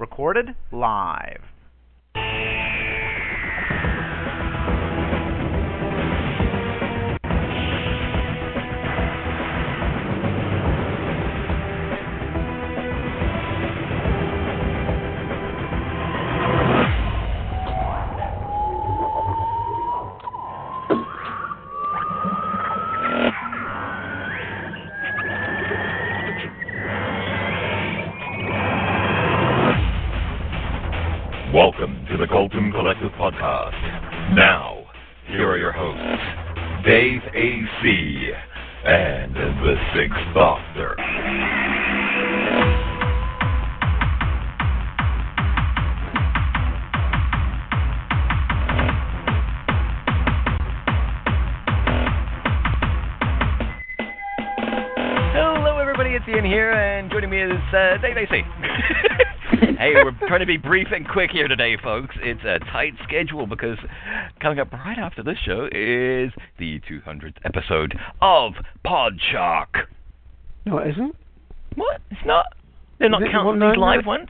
Recorded live. And the Sixth Doctor. Hello, everybody. It's Ian here, and joining me is uh, Dave AC. hey, we're trying to be brief and quick here today, folks. It's a tight schedule because coming up right after this show is the 200th episode of Podshock. No, it isn't. What? It's not. They're not it counting these live ones.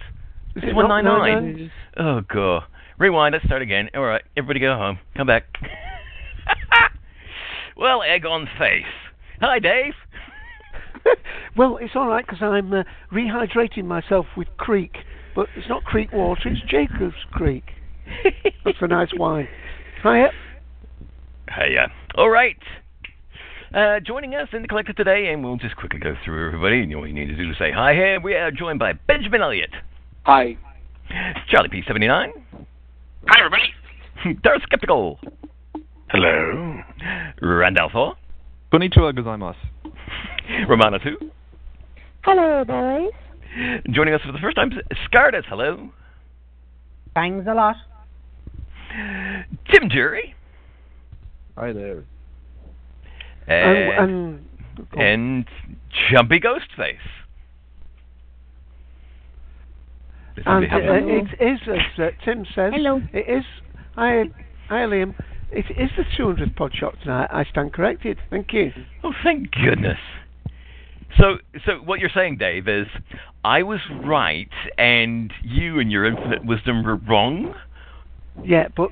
Is It's 199. 199? Oh god. Rewind. Let's start again. All right, everybody go home. Come back. well, egg on face. Hi, Dave. well, it's all right because I'm uh, rehydrating myself with Creek, but it's not Creek water; it's Jacob's Creek. That's a nice wine. Hiya. Hiya. All right. Uh, joining us in the collective today, and we'll just quickly go through everybody. You know what you need to do to say hi here. We are joined by Benjamin Elliott, Hi. Charlie P79, Hi, everybody. Darth Skeptical, Hello. Randolpho, Konnichiwa gozaimasu. Romana 2. Hello, boys. Joining us for the first time, Scarlett. Hello. Thanks a lot. Tim Jury. Hi there. And, and, and Jumpy Ghostface. Does and anybody uh, it is, as uh, Tim says, Hello. it is. I, hi, Liam. It is the 200th Podshock tonight. I stand corrected. Thank you. Oh, thank goodness. So, so what you're saying, Dave, is I was right and you and your infinite wisdom were wrong. Yeah, but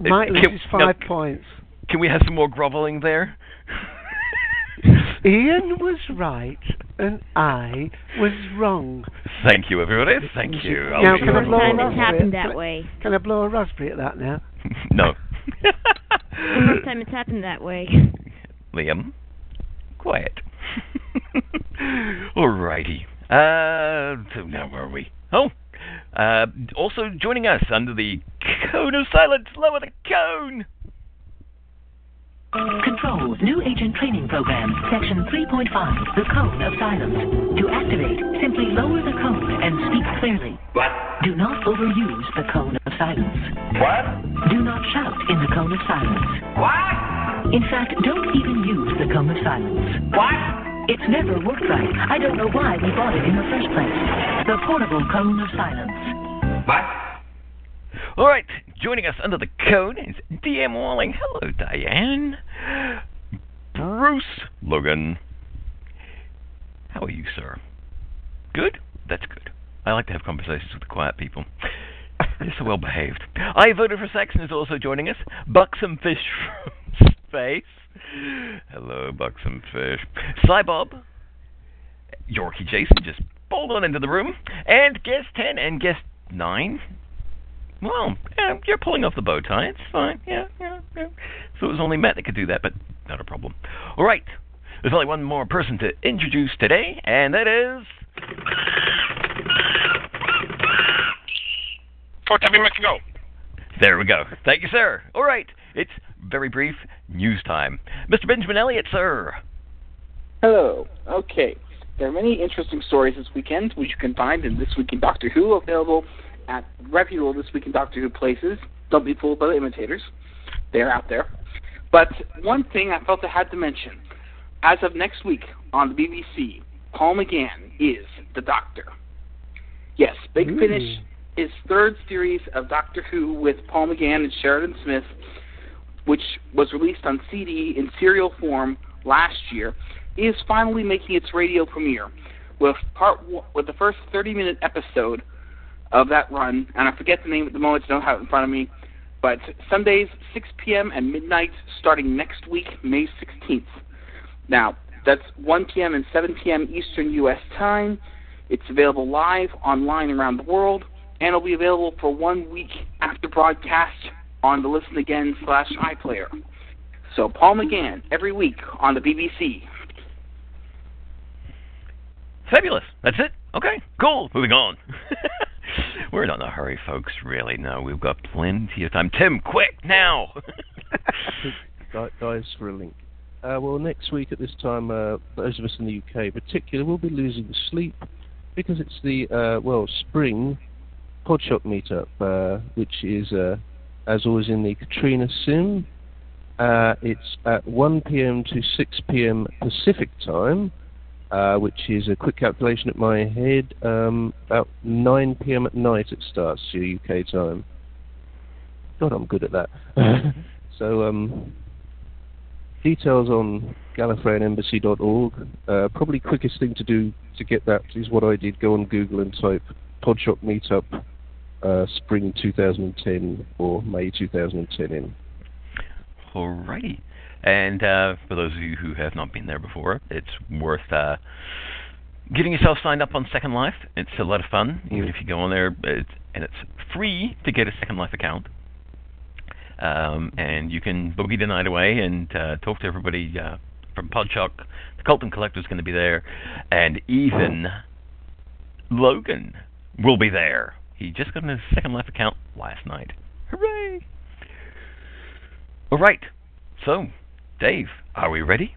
Mike can- loses five c- points. Can we have some more groveling there? Ian was right and I was wrong. Thank you, everybody. Thank you. I'll Now, be can I blow a time it's raspberry? happened Can that I- way. Can I blow a raspberry at that now? no. First time it's happened that way. Liam, quiet. Alrighty. Uh, so now where are we? Oh, uh, also joining us under the cone of silence. Lower the cone. Control, new agent training program, section 3.5, the cone of silence. To activate, simply lower the cone and speak clearly. What? Do not overuse the cone of silence. What? Do not shout in the cone of silence. What? In fact, don't even use the cone of silence. What? It's never worked right. I don't know why we bought it in the first place. The portable cone of silence. What? All right, joining us under the code is DM Walling. Hello, Diane. Bruce Logan. How are you, sir? Good? That's good. I like to have conversations with quiet people. They're so well behaved. I voted for Saxon is also joining us. Buxom Fish from Space. Hello, Buxom Fish. Cybob. Yorkie Jason just pulled on into the room. And guest 10 and guest 9. Well, yeah, you're pulling off the bow tie. It's fine. Yeah, yeah, yeah. So it was only Matt that could do that, but not a problem. All right. There's only one more person to introduce today, and that is. Fort Heavy go. There we go. Thank you, sir. All right. It's very brief news time. Mr. Benjamin Elliott, sir. Hello. Okay. There are many interesting stories this weekend, which you can find in This Week in Doctor Who, available at reputable This Week in Doctor Who places. Don't be fooled by the imitators. They're out there. But one thing I felt I had to mention. As of next week on the BBC, Paul McGann is the Doctor. Yes, Big Ooh. Finish is third series of Doctor Who with Paul McGann and Sheridan Smith, which was released on CD in serial form last year, is finally making its radio premiere with part one, with the first 30-minute episode of that run, and I forget the name at the moment, I don't have it in front of me, but Sundays 6 p.m. and midnight starting next week, May 16th. Now, that's 1 p.m. and 7 p.m. Eastern U.S. time. It's available live online around the world, and it'll be available for one week after broadcast on the Listen Again slash iPlayer. So Paul McGann every week on the BBC. Fabulous. That's it. Okay, cool. Moving on. We're not in a hurry, folks. Really, no. We've got plenty of time. Tim, quick now. Gu- Guys, for a link. Uh, well, next week at this time, uh, those of us in the UK in particular will be losing sleep because it's the, uh, well, spring Podshock meetup, uh, which is, uh, as always, in the Katrina Sim. Uh, it's at 1 p.m. to 6 p.m. Pacific time, uh, which is a quick calculation at my head. Um, about 9 p.m. at night it starts, your UK time. God, I'm good at that. so, um, details on gallifreyanembassy.org. Uh, probably quickest thing to do to get that is what I did. Go on Google and type Podshock Meetup uh, Spring 2010 or May 2010 in. Alrighty. And uh, for those of you who have not been there before, it's worth uh, getting yourself signed up on Second Life. It's a lot of fun, even if you go on there, it's, and it's free to get a Second Life account. Um, and you can boogie the night away and uh, talk to everybody uh, from Podshock. The Colton is going to be there, and even Logan will be there. He just got his Second Life account last night. Hooray! All right. So, Dave, are we ready?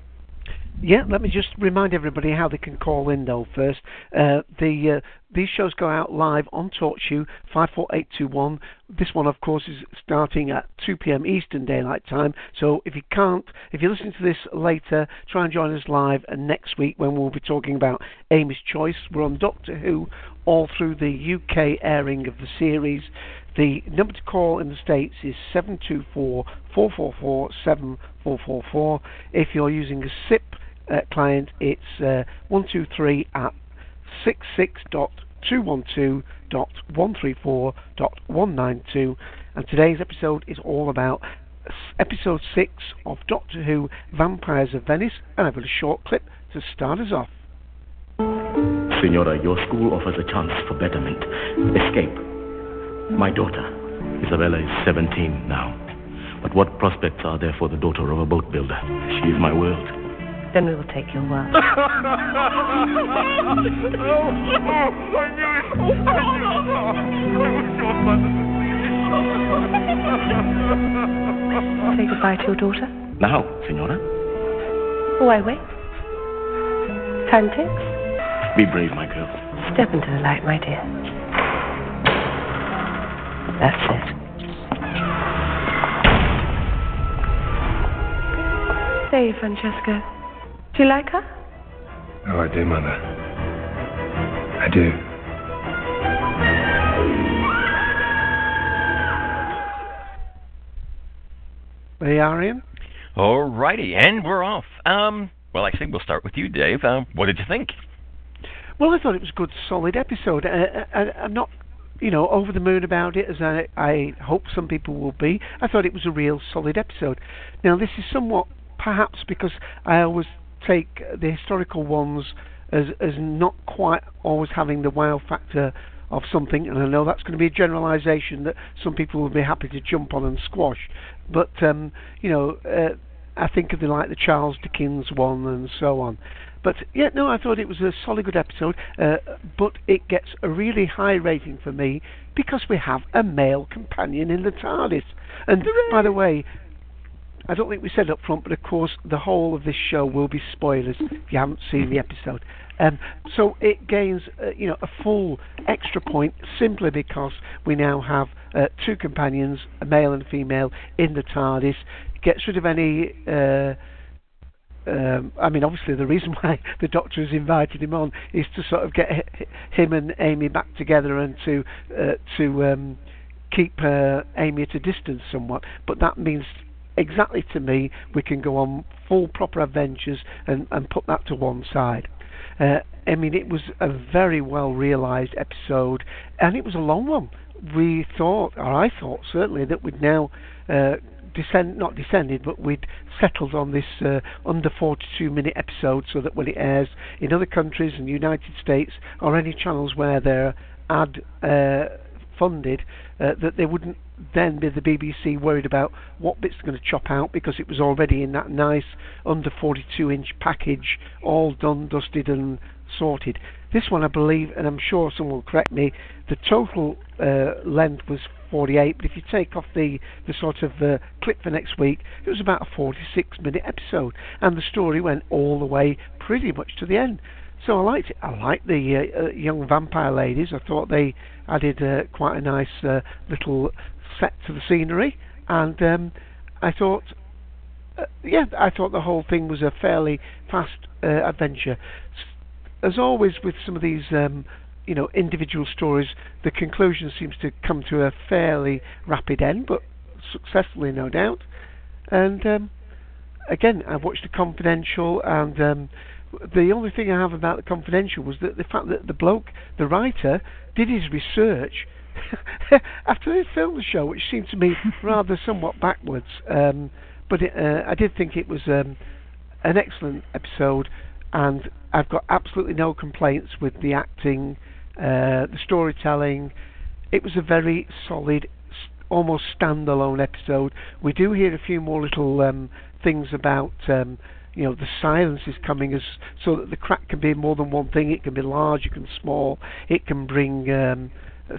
Yeah, let me just remind everybody how they can call in though first. Uh, the uh, these shows go out live on TalkShoe five four eight two one. This one, of course, is starting at two p.m. Eastern Daylight Time. So if you can't, if you're listening to this later, try and join us live. Next week, when we'll be talking about Amy's Choice, we're on Doctor Who all through the UK airing of the series. The number to call in the States is 724-444-7444. If you're using a SIP uh, client, it's uh, 123 at 66.212.134.192. And today's episode is all about episode 6 of Doctor Who Vampires of Venice. And I've got a short clip to start us off. Senora, your school offers a chance for betterment. Escape. My daughter, Isabella, is 17 now. But what prospects are there for the daughter of a boat builder? She is my world. Then we will take your word. Say goodbye to your daughter. Now, Senora, Why wait? Time ticks. be brave, my girl. Step into the light, my dear. That's it. Say, Francesca, do you like her? Oh, I do, Mother. I do. Hey, Arian? Alrighty, and we're off. Um, well, actually, we'll start with you, Dave. Uh, what did you think? Well, I thought it was a good, solid episode. Uh, I, I'm not, you know, over the moon about it as I, I hope some people will be. I thought it was a real solid episode. Now, this is somewhat perhaps because I always take the historical ones as as not quite always having the wow factor of something, and I know that's going to be a generalisation that some people will be happy to jump on and squash. But um, you know, uh, I think of the like the Charles Dickens one and so on. But yeah, no, I thought it was a solid good episode. Uh, but it gets a really high rating for me because we have a male companion in the TARDIS. And by the way, I don't think we said up front, but of course the whole of this show will be spoilers if you haven't seen the episode. Um, so it gains, uh, you know, a full extra point simply because we now have uh, two companions, a male and a female, in the TARDIS. Gets rid of any. Uh, um, I mean, obviously, the reason why the Doctor has invited him on is to sort of get him and Amy back together and to uh, to um, keep uh, Amy at a distance somewhat. But that means exactly to me we can go on full proper adventures and, and put that to one side. Uh, I mean, it was a very well realised episode, and it was a long one. We thought, or I thought certainly, that we'd now uh, descend, not descended, but we'd settled on this uh, under 42 minute episode so that when it airs in other countries and the United States or any channels where they're ad uh, funded, uh, that they wouldn't then be the BBC worried about what bits are going to chop out because it was already in that nice under 42 inch package, all done, dusted, and sorted. This one, I believe, and I'm sure someone will correct me, the total uh, length was 48, but if you take off the, the sort of uh, clip for next week, it was about a 46 minute episode, and the story went all the way pretty much to the end. So I liked it. I liked the uh, uh, young vampire ladies. I thought they added uh, quite a nice uh, little set to the scenery, and um, I thought, uh, yeah, I thought the whole thing was a fairly fast uh, adventure. As always with some of these, um, you know, individual stories, the conclusion seems to come to a fairly rapid end, but successfully, no doubt. And um, again, I watched the Confidential, and um, the only thing I have about the Confidential was that the fact that the bloke, the writer, did his research after they filmed the show, which seemed to me rather somewhat backwards. Um, but it, uh, I did think it was um, an excellent episode, and I've got absolutely no complaints with the acting, uh, the storytelling. It was a very solid, almost standalone episode. We do hear a few more little um, things about. Um, you know the silence is coming as so that the crack can be more than one thing. It can be large, it can be small, it can bring um,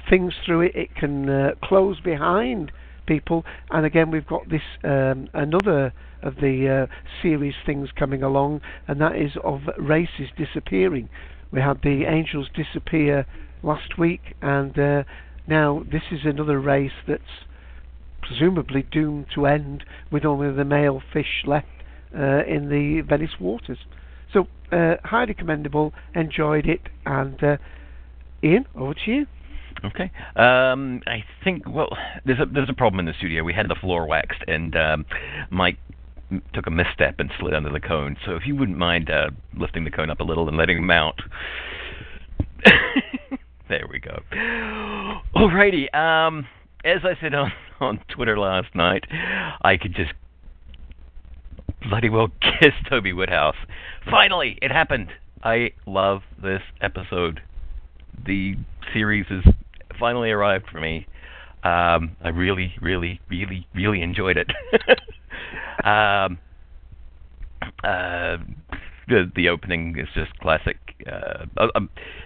things through it. It can uh, close behind people. And again, we've got this um, another of the uh, series things coming along, and that is of races disappearing. We had the angels disappear last week, and uh, now this is another race that's presumably doomed to end with only the male fish left uh, in the Venice waters. So, uh, highly commendable, enjoyed it, and uh, Ian, over to you. Okay. Um, I think well, there's a there's a problem in the studio. We had the floor waxed, and um, Mike took a misstep and slid under the cone. So if you wouldn't mind uh, lifting the cone up a little and letting him out. there we go. Alrighty. Um, as I said on on Twitter last night, I could just bloody well kiss Toby Whithouse. Finally, it happened. I love this episode. The series has finally arrived for me. Um, I really, really, really, really enjoyed it. um, uh, the the opening is just classic. Uh, I, I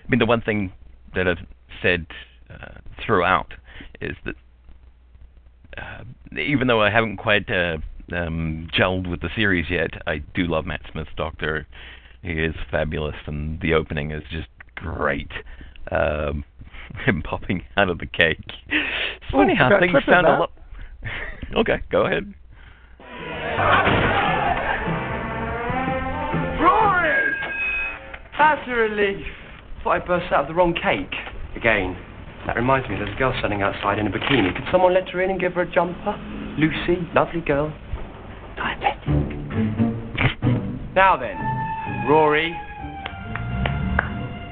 mean, the one thing that I've said uh, throughout is that uh, even though I haven't quite uh, um, gelled with the series yet, I do love Matt Smith's Doctor. He is fabulous, and the opening is just great. Um, him popping out of the cake. It's funny Ooh, how things sound a lot. okay, go ahead. Rory! That's a relief. Thought I burst out of the wrong cake. Again. That reminds me, there's a girl standing outside in a bikini. Could someone let her in and give her a jumper? Lucy, lovely girl. Diabetic. Now then, Rory.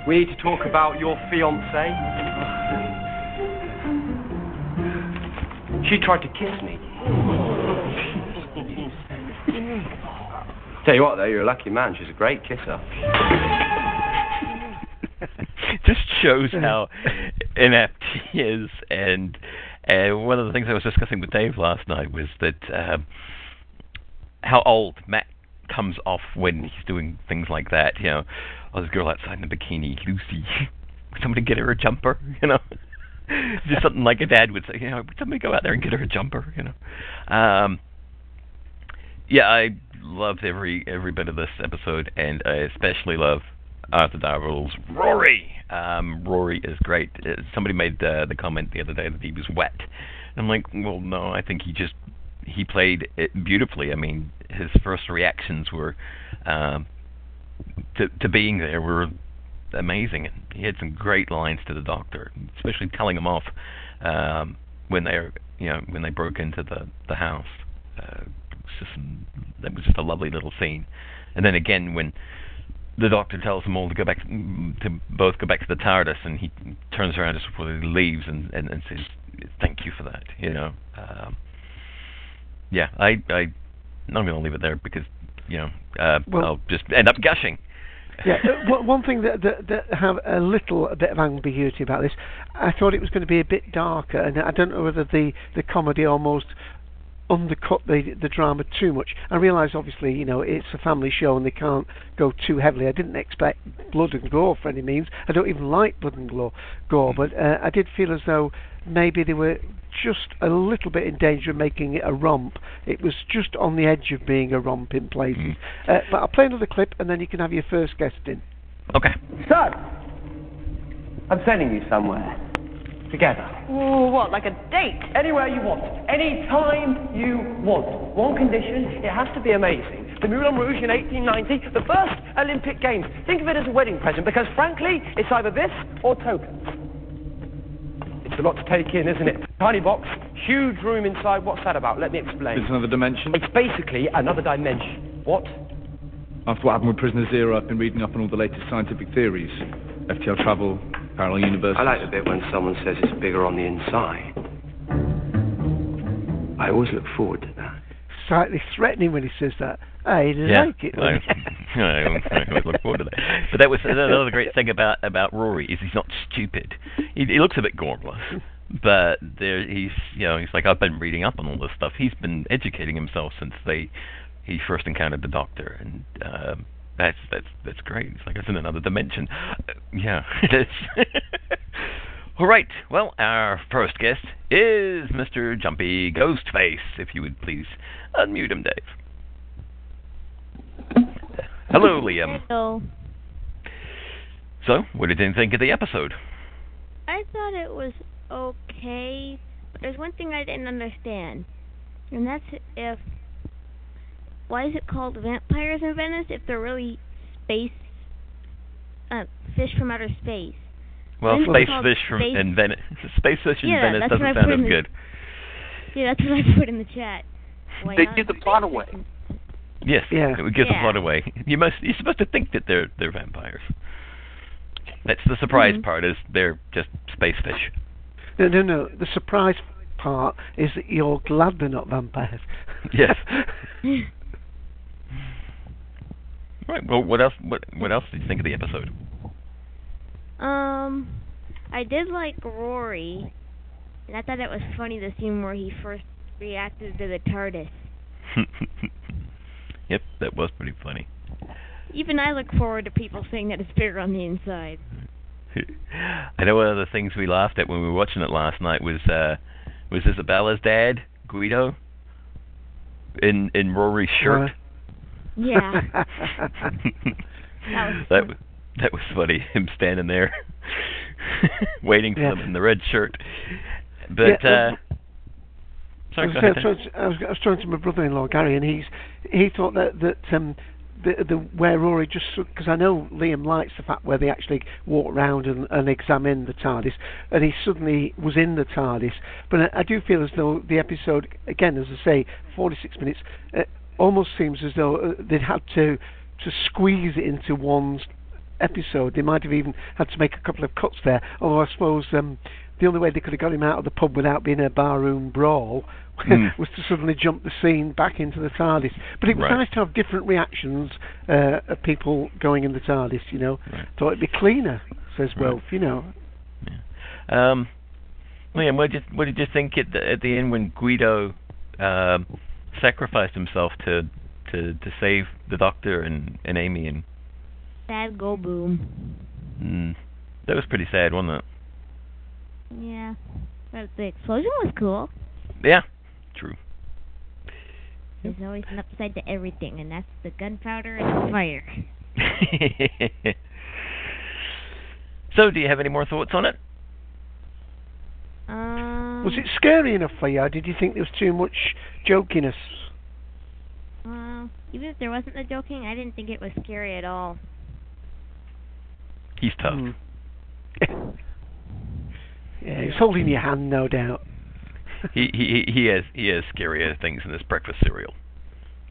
We need to talk about your fiance. She tried to kiss me. Tell you what, though, you're a lucky man. She's a great kisser. just shows how inept he is. And uh, one of the things I was discussing with Dave last night was that um, how old Matt comes off when he's doing things like that. You know, oh, this girl outside in a bikini, Lucy. Somebody get her a jumper, you know. Just something like a dad would say, you know, somebody go out there and get her a jumper, you know. Um, Yeah, I loved every every bit of this episode, and I especially love Arthur Darvill's Rory. Um, Rory is great. Uh, somebody made the comment the other day that he was wet. I'm like, well, no, I think he just he played it beautifully. I mean, his first reactions were um, to to being there were amazing, and he had some great lines to the doctor, especially telling him off um, when they you know when they broke into the the house. Uh, just that was just a lovely little scene. And then again when the doctor tells them all to go back to both go back to the TARDIS, and he turns around just before he leaves and, and, and says, "Thank you for that." You know, um, yeah, I I I'm going to leave it there because you know uh, Well- I'll just end up gushing. Yeah, uh, one- one thing that, that that have a little bit of ambiguity about this, I thought it was going to be a bit darker, and I don't know whether the the comedy almost undercut the the drama too much. I realise obviously you know it's a family show and they can't go too heavily. I didn't expect blood and gore for any means. I don't even like blood and gore, gore but uh, I did feel as though maybe they were just a little bit in danger of making it a romp. It was just on the edge of being a romp in places. Uh, but I'll play another clip and then you can have your first guest in. Okay. So, I'm sending you somewhere. Together. Ooh, what, like a date? Anywhere you want. Any time you want. One condition, it has to be amazing. The Moulin Rouge in 1890, the first Olympic Games. Think of it as a wedding present because, frankly, it's either this or tokens. It's a lot to take in, isn't it? Tiny box, huge room inside. What's that about? Let me explain. It's another dimension. It's basically another dimension. What? After what happened with Prisoner Zero, I've been reading up on all the latest scientific theories. FTL travel, parallel universes. I like the bit when someone says it's bigger on the inside. I always look forward to that. Slightly threatening when he says that. I yeah, like it. I, I always look forward to that. But that was another great thing about about Rory is he's not stupid. He, he looks a bit gormless, but there he's you know he's like I've been reading up on all this stuff. He's been educating himself since they he first encountered the Doctor, and um, that's that's that's great. It's like it's in another dimension. Uh, yeah, it is. All right. Well, our first guest is Mr. Jumpy Ghostface. If you would please unmute him, Dave. Hello, Liam. Hello. So, what did you think of the episode? I thought it was okay. But there's one thing I didn't understand, and that's if why is it called vampires in Venice if they're really space uh, fish from outer space? Well, Why space fish from space- in Venice, space fish in Yeah, Venice that's what doesn't I sound put as in the- good. Yeah, that's what I put in the chat. Why They not? give the plot away. Yes, Yeah. it would give the plot away. You must you're supposed to think that they're they're vampires. That's the surprise Mhm. part is they're just space fish. No, no, no. The surprise part is that you're glad they're not vampires. Yes. Right. Well, what else? What what else did you think of the episode? Um, I did like Rory, and I thought it was funny the scene where he first reacted to the TARDIS. yep, that was pretty funny. Even I look forward to people saying that it's bigger on the inside. I know one of the things we laughed at when we were watching it last night was uh was Isabella's dad, Guido, in in Rory's shirt. Yeah. that was that was funny. Him standing there, waiting for Yeah. them in the red shirt. But Yeah, uh, I was, go gonna ahead. I, was, I, was, I was talking to my brother-in-law Gary, and he's he thought that that um, the the where Rory just because I know Liam likes the fact where they actually walk round and, and examine the TARDIS, and he suddenly was in the TARDIS. But I, I do feel as though the episode, again, as I say, 46 minutes, uh, almost seems as though uh, they'd had to to squeeze it into one episode. They might have even had to make a couple of cuts there. Although I suppose um, the only way they could have got him out of the pub without being a barroom brawl Hmm. was to suddenly jump the scene back into the TARDIS. But it was Right. nice to have different reactions uh, of people going in the TARDIS. You know, thought it'd be cleaner. Says Right. You know. Um, Liam, what did you, what did you think at the, at the end when Guido um, sacrificed himself to to to save the Doctor and and Amy and Sad go boom. mm, that was pretty sad, wasn't it? Yeah. But the explosion was cool. Yeah, true. There's always an upside to everything, and that's the gunpowder and the fire. so, do you have any more thoughts on it? Um, Was it scary enough for you? Or did you think there was too much jokiness? Well, even if there wasn't the joking, I didn't think it was scary at all. He's tough. Hmm. Yeah, he's holding your hand, no doubt. he he he has he has scarier things in this breakfast cereal.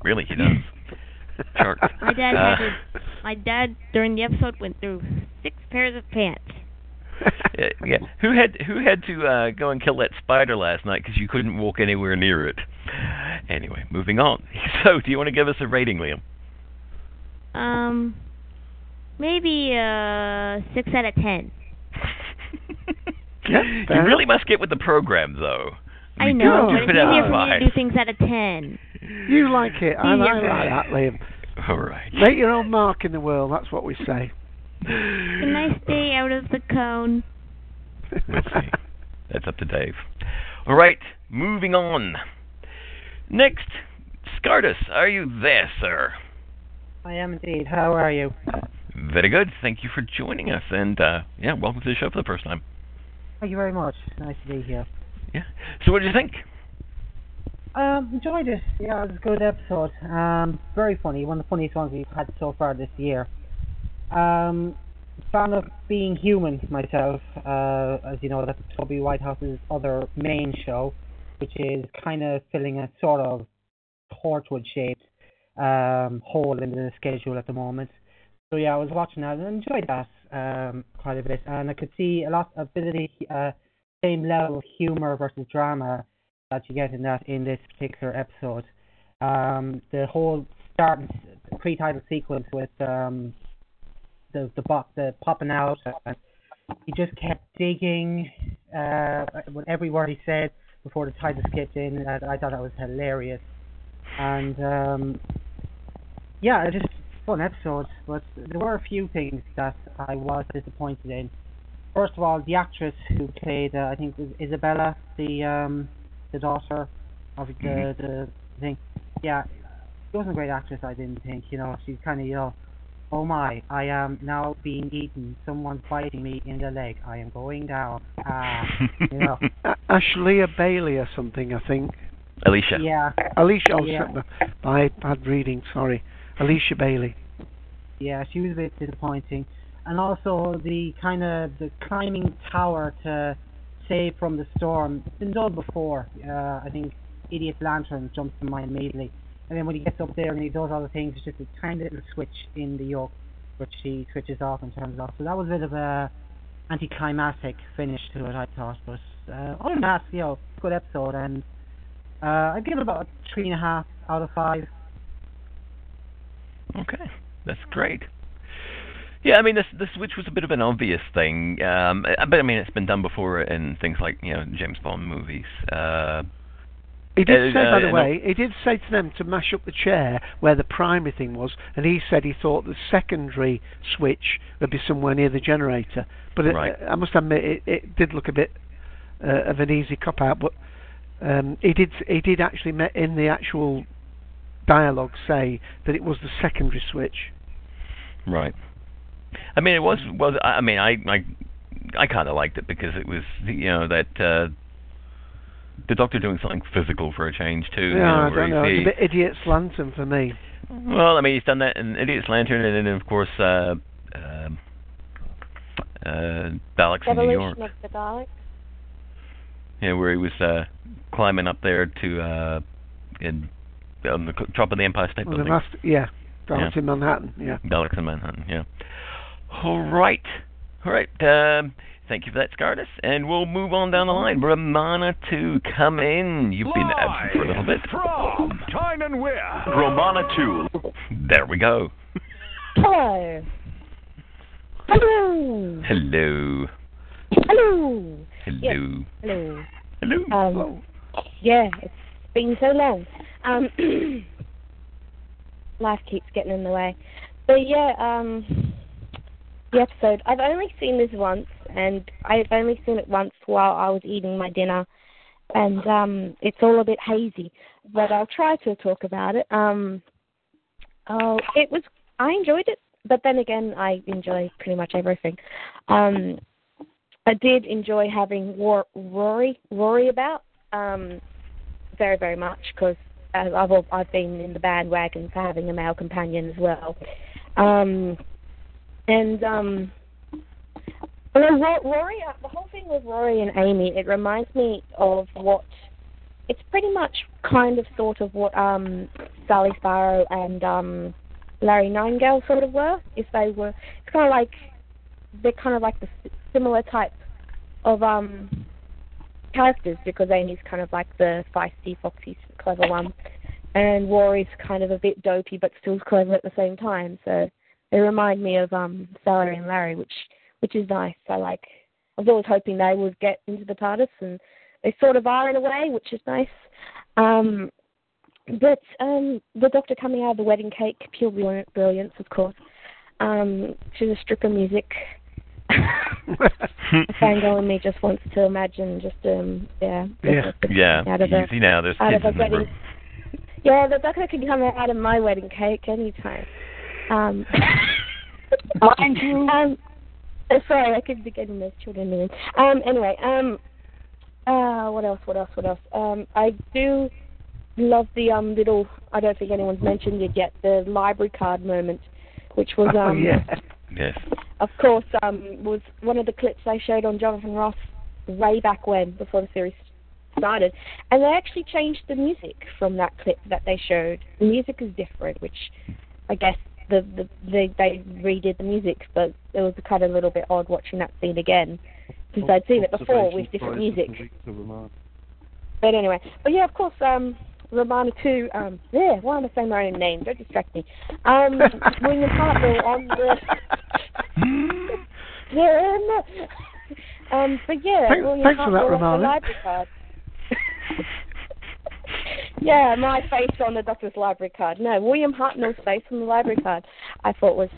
Really, he does. Shark. My dad Uh, had to, my dad during the episode went through six pairs of pants. yeah, yeah. Who had who had to uh, go and kill that spider last night because you couldn't walk anywhere near it? Anyway, moving on. So, do you want to give us a rating, Liam? Um, maybe uh six out of ten. you really must get with the program, though. I We know, do but it's it out easier of for me to do things out of ten. You like it. I, I like that, Liam. All right. Make your own mark in the world. That's what we say. Can I stay out of the cone? We'll see. That's up to Dave. All right, moving on. Next, Scardus, are you there, sir? I am indeed. How are you? Very good. Thank you for joining us, and uh, yeah, welcome to the show for the first time. Thank you very much. Nice to be here. Yeah. So, what did you think? Um, enjoyed it. Yeah, it was a good episode. Um, very funny. One of the funniest ones we've had so far this year. Um, fan of being human myself. Uh, as you know, that's Toby Whithouse's other main show, which is kind of filling a sort of Torchwood-shaped um, hole in the schedule at the moment. So yeah, I was watching that and enjoyed that um, quite a bit, and I could see a lot, a bit of the uh, same level of humor versus drama that you get in that in this particular episode. Um, the whole start pre-title sequence with um, the the bot the popping out, he just kept digging uh, every word he said before the title skipped in. And I thought that was hilarious, and um, yeah, it just fun episode. But there were a few things that I was disappointed in. First of all, the actress who played, uh, I think, it was Isabella, the um, the daughter of the Mhm. the thing. Yeah, she wasn't a great actress. I didn't think. You know, she's kind of you know, oh my, I am now being eaten. Someone's biting me in the leg. I am going down. Ah, you know. A- Ashleigh Bailey or something, I think. Alisha. Yeah. Alisha, oh, Yeah. sorry, my bad reading, sorry. Alisha Bailey. Yeah, she was a bit disappointing. And also the kind of the climbing tower to save from the storm. It's been done before. Uh, I think Idiot Lantern jumps to mind immediately. And then when he gets up there and he does all the things, it's just a tiny little switch in the yoke, which he switches off and turns off. So that was a bit of a anticlimactic finish to it, I thought. But uh, other than that, you know, good episode. And uh, I give it about three and a half out of five. Okay, that's great. Yeah, I mean, this the switch was a bit of an obvious thing, um, but I mean, it's been done before in things like you know James Bond movies. Uh, He did uh, say, by uh, the way, he did say to them to mash up the chair where the primary thing was, and he said he thought the secondary switch would be somewhere near the generator. But it, Right. I must admit, it, it did look a bit uh, of an easy cop out. But um, he did he did actually in the actual dialogue say that it was the secondary switch. Right. I mean, it was was. I I mean, I I I kind of liked it because it was you know that uh, the Doctor doing something physical for a change too. you yeah, know, I don't know. It's a bit idiot's lantern for me. Well, I mean, he's done that in Idiot's Lantern, and then of course uh, uh, uh, Daleks in New York. Evolution of the Daleks. Yeah, where he was uh, climbing up there to uh, in on the c- top of the Empire State Well, the Building. last, yeah, Daleks Yeah. in Manhattan. Yeah. Daleks in Manhattan. Yeah. All right, all right. Um, thank you for that, Scardus, and we'll move on down the line. Romana to come in. You've been absent for a little bit. From Time and Where. Romana two. There we go. Hello. Hello. Hello. Hello. Hello. Yes, hello. Hello. Um, yeah, it's been so long. Um, life keeps getting in the way. But yeah, um, the episode. I've only seen this once, and I've only seen it once while I was eating my dinner, and um, it's all a bit hazy. but I'll try to talk about it. Um, oh, it was I enjoyed it, but then again, I enjoy pretty much everything. Um, I did enjoy having War- Rory Rory about um, very very much because I've I've been in the bandwagon for having a male companion as well. Um, and um, Ro- Rory, uh, the whole thing with Rory and Amy, it reminds me of what it's pretty much kind of sort of what um Sally Sparrow and um Larry Nightingale sort of were. If they were, it's kind of like they're kind of like the similar type of um characters because Amy's kind of like the feisty, foxy, clever one, and Rory's kind of a bit dopey but still clever at the same time. So they remind me of um Sally and Larry, which which is nice. I like. I was always hoping they would get into the TARDIS, and they sort of are in a way, which is nice. Um, but um, the Doctor coming out of the wedding cake, pure brilliance, of course. Um, to the stripper music. a fangirl in me just wants to imagine just um yeah Yeah. Yeah. out of a- Easy now. There's out kids of a in the wedding room. yeah the Doctor can come out of my wedding cake anytime um Mind you. um sorry I could be getting those children in um anyway um uh what else what else what else um I do love the um little I don't think anyone's mentioned it yet the library card moment which was Oh, um yeah. Yes. of course, um, was one of the clips I showed on Jonathan Ross way back when, before the series started. And they actually changed the music from that clip that they showed. The music is different, which I guess the, the they they redid the music, but it was kind of a little bit odd watching that scene again since I'd seen it before with different music. But anyway, but yeah, of course, um, Romana too. Um, yeah, why am I saying my own name? Don't distract me. Um, William Hartnell on the. yeah, no. Um, but yeah, Thanks- William thanks for that, Hartnell Romana. yeah, my face on the doctor's library card. No, William Hartnell's face on the library card. I thought was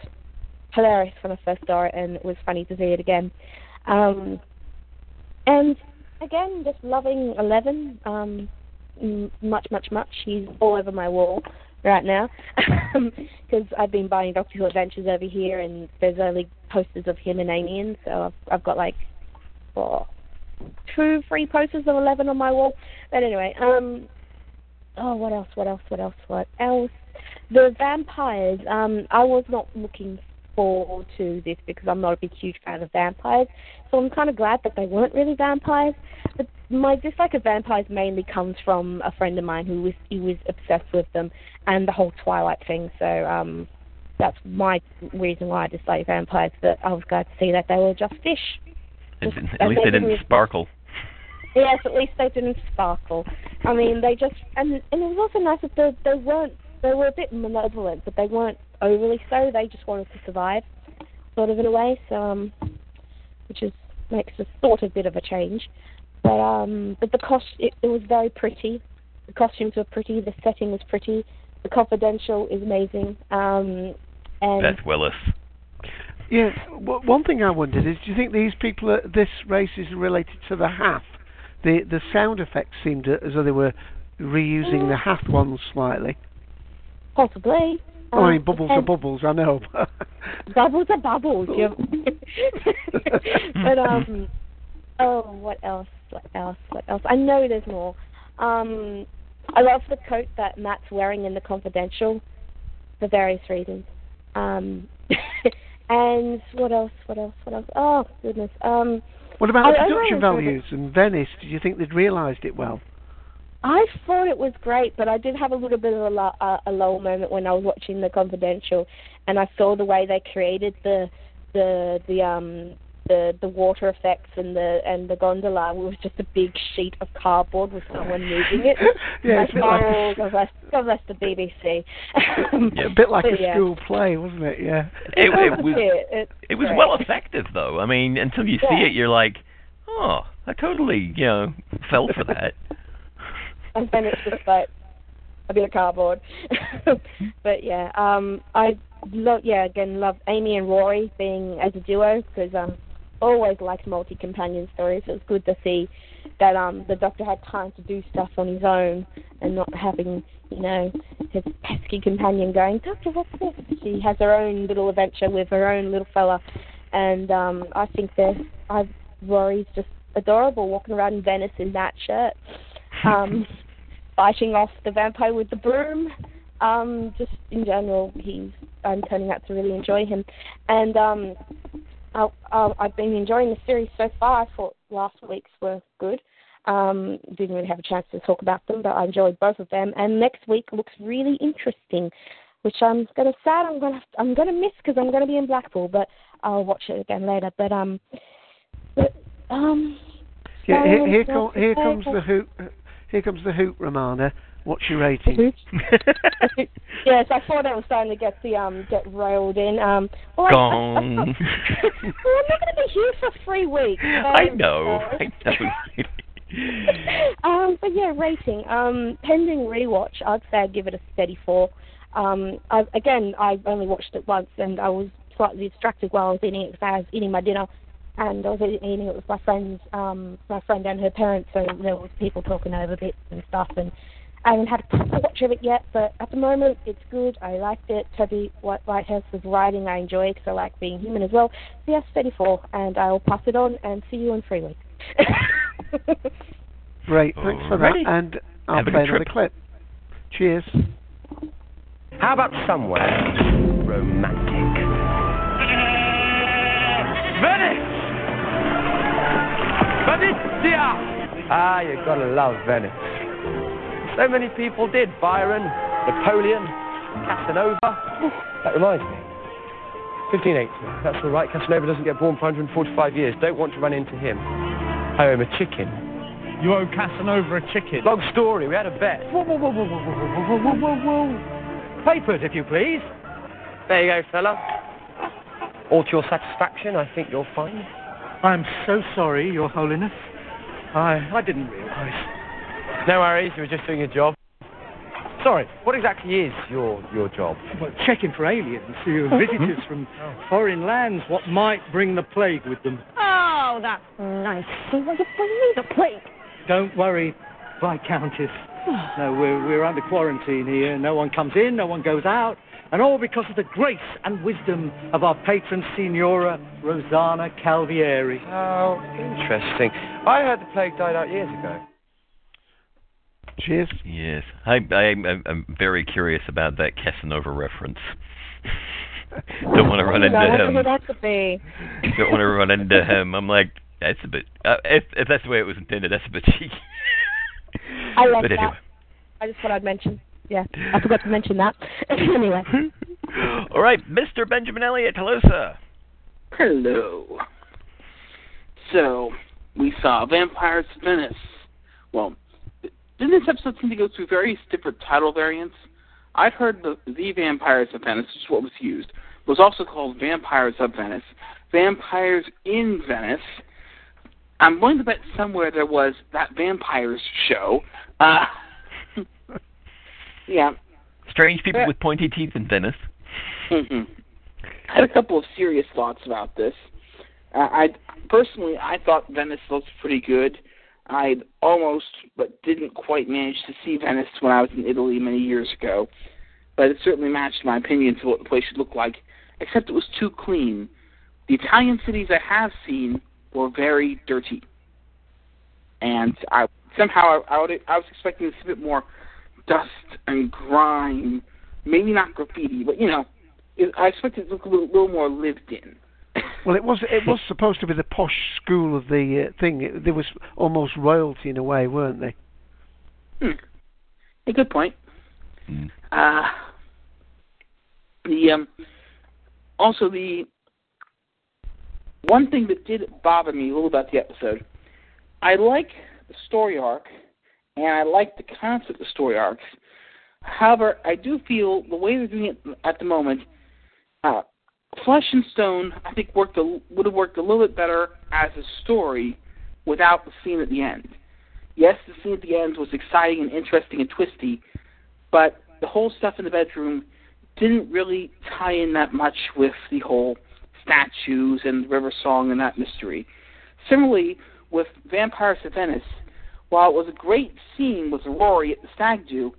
hilarious when I first saw it, and it was funny to see it again. Um, and again, just loving Eleven. Um, much, much, much. He's all over my wall right now because I've been buying Doctor Who Adventures over here, and there's only posters of him and Amy in, so I've, I've got like two, three posters of Eleven on my wall. But anyway, um, oh, what else? What else? What else? What else? The vampires. Um, I was not looking forward to this because I'm not a big huge fan of vampires. So I'm kind of glad that they weren't really vampires. But my dislike of vampires mainly comes from a friend of mine who was he was obsessed with them and the whole Twilight thing. So um, that's my reason why I dislike vampires. But I was glad to see that they were just fish. At, Just- at least they didn't didn't sparkle. Yes, at least they didn't sparkle. I mean, they just and and it was also nice that they they weren't they were a bit malevolent, but they weren't overly so. They just wanted to survive, sort of in a way. So, um, which is makes a sort of bit of a change. But um, but the cost it, it was very pretty. The costumes were pretty. The setting was pretty. The confidential is amazing. Um, and Beth Willis. Yeah, w- one thing I wondered is, do you think these people, are, this race is related to the Hath? The the sound effects seemed as though they were reusing the Hath ones slightly. possibly. Oh, I mean, Um, bubbles are bubbles, I know. Bubbles are bubbles. You but um, oh, what else? What else? What else? I know there's more. Um, I love the coat that Matt's wearing in the Confidential, for various reasons. Um, and what else? What else? What else? Oh goodness. Um, what about I- the production values and Venice? Did you think they'd realised it well? I thought it was great, but I did have a little bit of a, lo- uh, a low moment when I was watching the Confidential, and I saw the way they created the the the um the the water effects and the and the gondola was just a big sheet of cardboard with someone moving it. Yeah, it's a like oh, God bless, God bless the BBC. Yeah, a bit like But a yeah. school play, wasn't it? Yeah. It, it was It, it was great. well effective though. I mean, until you see it, you're like, oh, I totally you know fell for that. and then it's just like a bit of cardboard. but yeah, um, I love yeah again love Amy and Rory being as a duo because um, always liked multi-companion stories. It was good to see that um the Doctor had time to do stuff on his own and not having you know his pesky companion going, Doctor, what's this? She has her own little adventure with her own little fella, and um I think that I Rory's just adorable walking around in Venice in that shirt, um, fighting off the vampire with the broom. Um, just in general, he's I'm turning out to really enjoy him, and um, I, I've been enjoying the series so far. I thought last week's were good. Um, didn't really have a chance to talk about them, but I enjoyed both of them. And next week looks really interesting, which I'm gonna sad I'm gonna I'm gonna miss because I'm gonna be in Blackpool, but I'll watch it again later. But um, but um. Yeah, here, here, com- here comes the hoot. Here comes the hoot, Romana. What's your rating? yes, I thought I was starting to get the um get railed in. Um, well, I- Gong. well, I'm not going to be here for three weeks. I so- know. I know. um, but yeah, rating. Um, pending rewatch, I'd say I'd give it a steady four. Um, I, again, I only watched it once, and I was slightly distracted while I was eating it because I was eating my dinner, and I was eating it with my friends, um, my friend and her parents. So there was people talking over bits and stuff, and I haven't had a proper watch of it yet. But at the moment, it's good. I liked it. Toby Whithouse Whithouse's writing, I enjoy because I like being human as well. So yes, steady four, and I'll pass it on and see you in three weeks. Great, thanks for that. And I'll Have play good another clip. Cheers. How about somewhere romantic? Venice! Venezia! Ah, you gotta love Venice. So many people did. Byron, Napoleon, Casanova. That reminds me. 1580. That's all right. Casanova doesn't get born for 145 years. Don't want to run into him. I owe him a chicken. You owe Casanova a chicken. Long story. We had a bet. Whoa, whoa, whoa, whoa, whoa, whoa, whoa, whoa, whoa, whoa. Papers, if you please. There you go, fella. All to your satisfaction. I think you're fine. I'm so sorry, Your Holiness. I I didn't realise. No worries. You were just doing your job. Sorry. What exactly is your your job? Well, checking for aliens, you visitors from foreign lands, what might bring the plague with them. Oh, that's nice. So will you bring me the plague? Don't worry, Viscountess. No, we're, we're under quarantine here. No one comes in, no one goes out. And all because of the grace and wisdom of our patron Signora Rosanna Calvieri. Oh, interesting. I heard the plague died out years ago. Cheers. Yes, I, I, I'm, I'm very curious about that Casanova reference. Don't want to run into I him. that could be. Don't want to run into him. I'm like, that's a bit. Uh, if if that's the way it was intended, that's a bit cheeky. I like but that. anyway. I just thought I'd mention. Yeah, I forgot to mention that. anyway. All right, Mr. Benjamin Elliott, hello, sir. Hello. So, we saw Vampires of Venice. Well, didn't this episode seem to go through various different title variants? I've heard the, the Vampires of Venice, which is what was used, was also called Vampires of Venice, Vampires in Venice. I'm willing to bet somewhere there was that Vampires show. Uh, yeah. Strange people with pointy teeth in Venice. hmm I had a couple of serious thoughts about this. Uh, I personally, I thought Venice looked pretty good. I almost, but didn't quite manage to see Venice when I was in Italy many years ago. But it certainly matched my opinion to what the place should look like, except it was too clean. The Italian cities I have seen were very dirty, and I somehow I, I, would, I was expecting see a bit more dust and grime. Maybe not graffiti, but you know, I expected it to look a little, little more lived in. Well, it was it was supposed to be the posh school of the uh, thing. It, there was almost royalty in a way, weren't they? Hmm. A good point. Uh, the um, also the one thing that did bother me a little about the episode, I like the story arc, and I like the concept of story arcs. However, I do feel the way they're doing it at the moment, uh, Flesh and Stone, I think worked a, would have worked a little bit better as a story without the scene at the end. Yes, the scene at the end was exciting and interesting and twisty, but the whole stuff in the bedroom didn't really tie in that much with the whole statues and River Song and that mystery. Similarly, with Vampires of Venice, while it was a great scene with Rory at the stag do,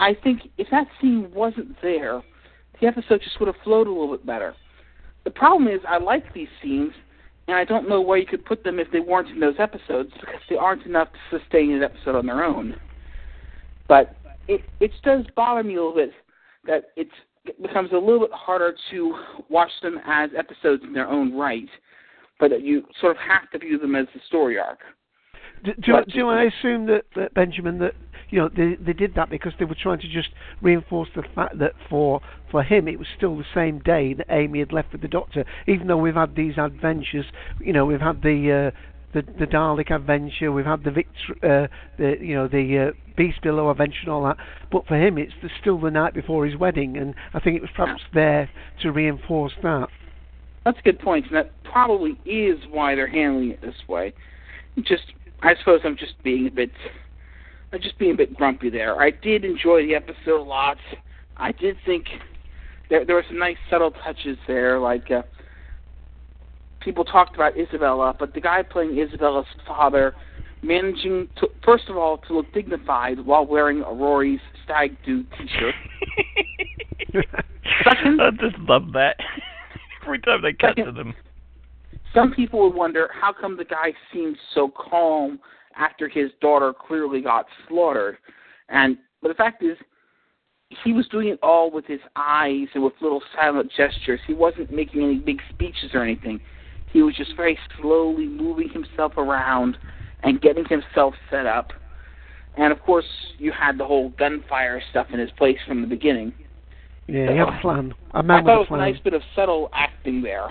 I think if that scene wasn't there, the episode just would have flowed a little bit better. The problem is, I like these scenes, and I don't know where you could put them if they weren't in those episodes because they aren't enough to sustain an episode on their own. But it it does bother me a little bit that it's, it becomes a little bit harder to watch them as episodes in their own right, but that you sort of have to view them as the story arc. Do, do, But- do I assume that, that Benjamin that you know they they did that because they were trying to just reinforce the fact that for for him it was still the same day that Amy had left with the Doctor, even though we've had these adventures. You know we've had the. Uh, the, the Dalek adventure, we've had the Victor, uh, the you know the uh, Beast Below adventure and all that. But for him, it's the, still the night before his wedding, and I think it was perhaps there to reinforce that. That's a good point, and that probably is why they're handling it this way. Just, I suppose I'm just being a bit, I'm just being a bit grumpy there. I did enjoy the episode a lot. I did think there there were some nice subtle touches there, like uh, people talked about Isabella, but the guy playing Isabella's father managing to first of all to look dignified while wearing a Rory's stag do T-shirt. Second, I just love that. Every time they cut to them. some people would wonder how come the guy seemed so calm after his daughter clearly got slaughtered. And but the fact is, he was doing it all with his eyes and with little silent gestures. He wasn't making any big speeches or anything. He was just very slowly moving himself around and getting himself set up. And of course, you had the whole gunfire stuff in his place from the beginning. Yeah, he had a plan. A I man thought it with was a plan. a nice bit of subtle acting there,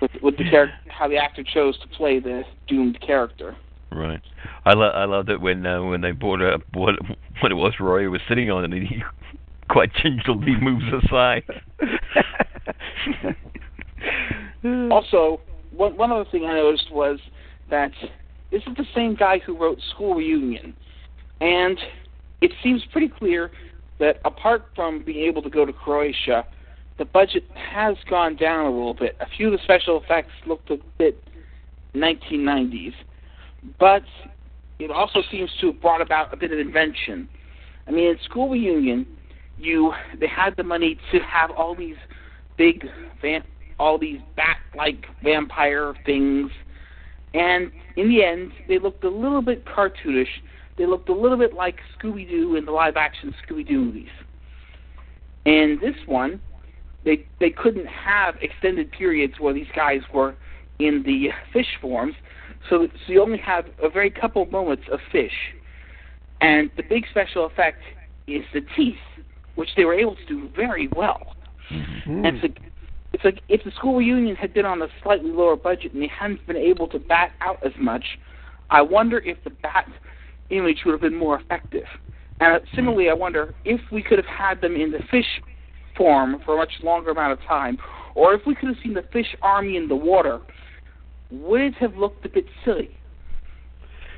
with with the character, how the actor chose to play the doomed character. Right. I lo- I loved it when uh, when they brought up what what it was Roy was sitting on, and he quite gingerly moves aside. Also, one one other thing I noticed was that this is the same guy who wrote School Reunion, and it seems pretty clear that apart from being able to go to Croatia, the budget has gone down a little bit. A few of the special effects looked a bit 1990s, but it also seems to have brought about a bit of invention. I mean, in School Reunion, you they had the money to have all these big van, all these bat-like vampire things, and in the end, they looked a little bit cartoonish. They looked a little bit like Scooby-Doo in the live-action Scooby-Doo movies. And this one, they they couldn't have extended periods where these guys were in the fish forms, so so you only have a very couple moments of fish. And the big special effect is the teeth, which they were able to do very well. Hmm. And it's like, it's like if the school reunion had been on a slightly lower budget and they hadn't been able to bat out as much, I wonder if the bat image would have been more effective. And uh, similarly, I wonder if we could have had them in the fish form for a much longer amount of time, or if we could have seen the fish army in the water, would it have looked a bit silly?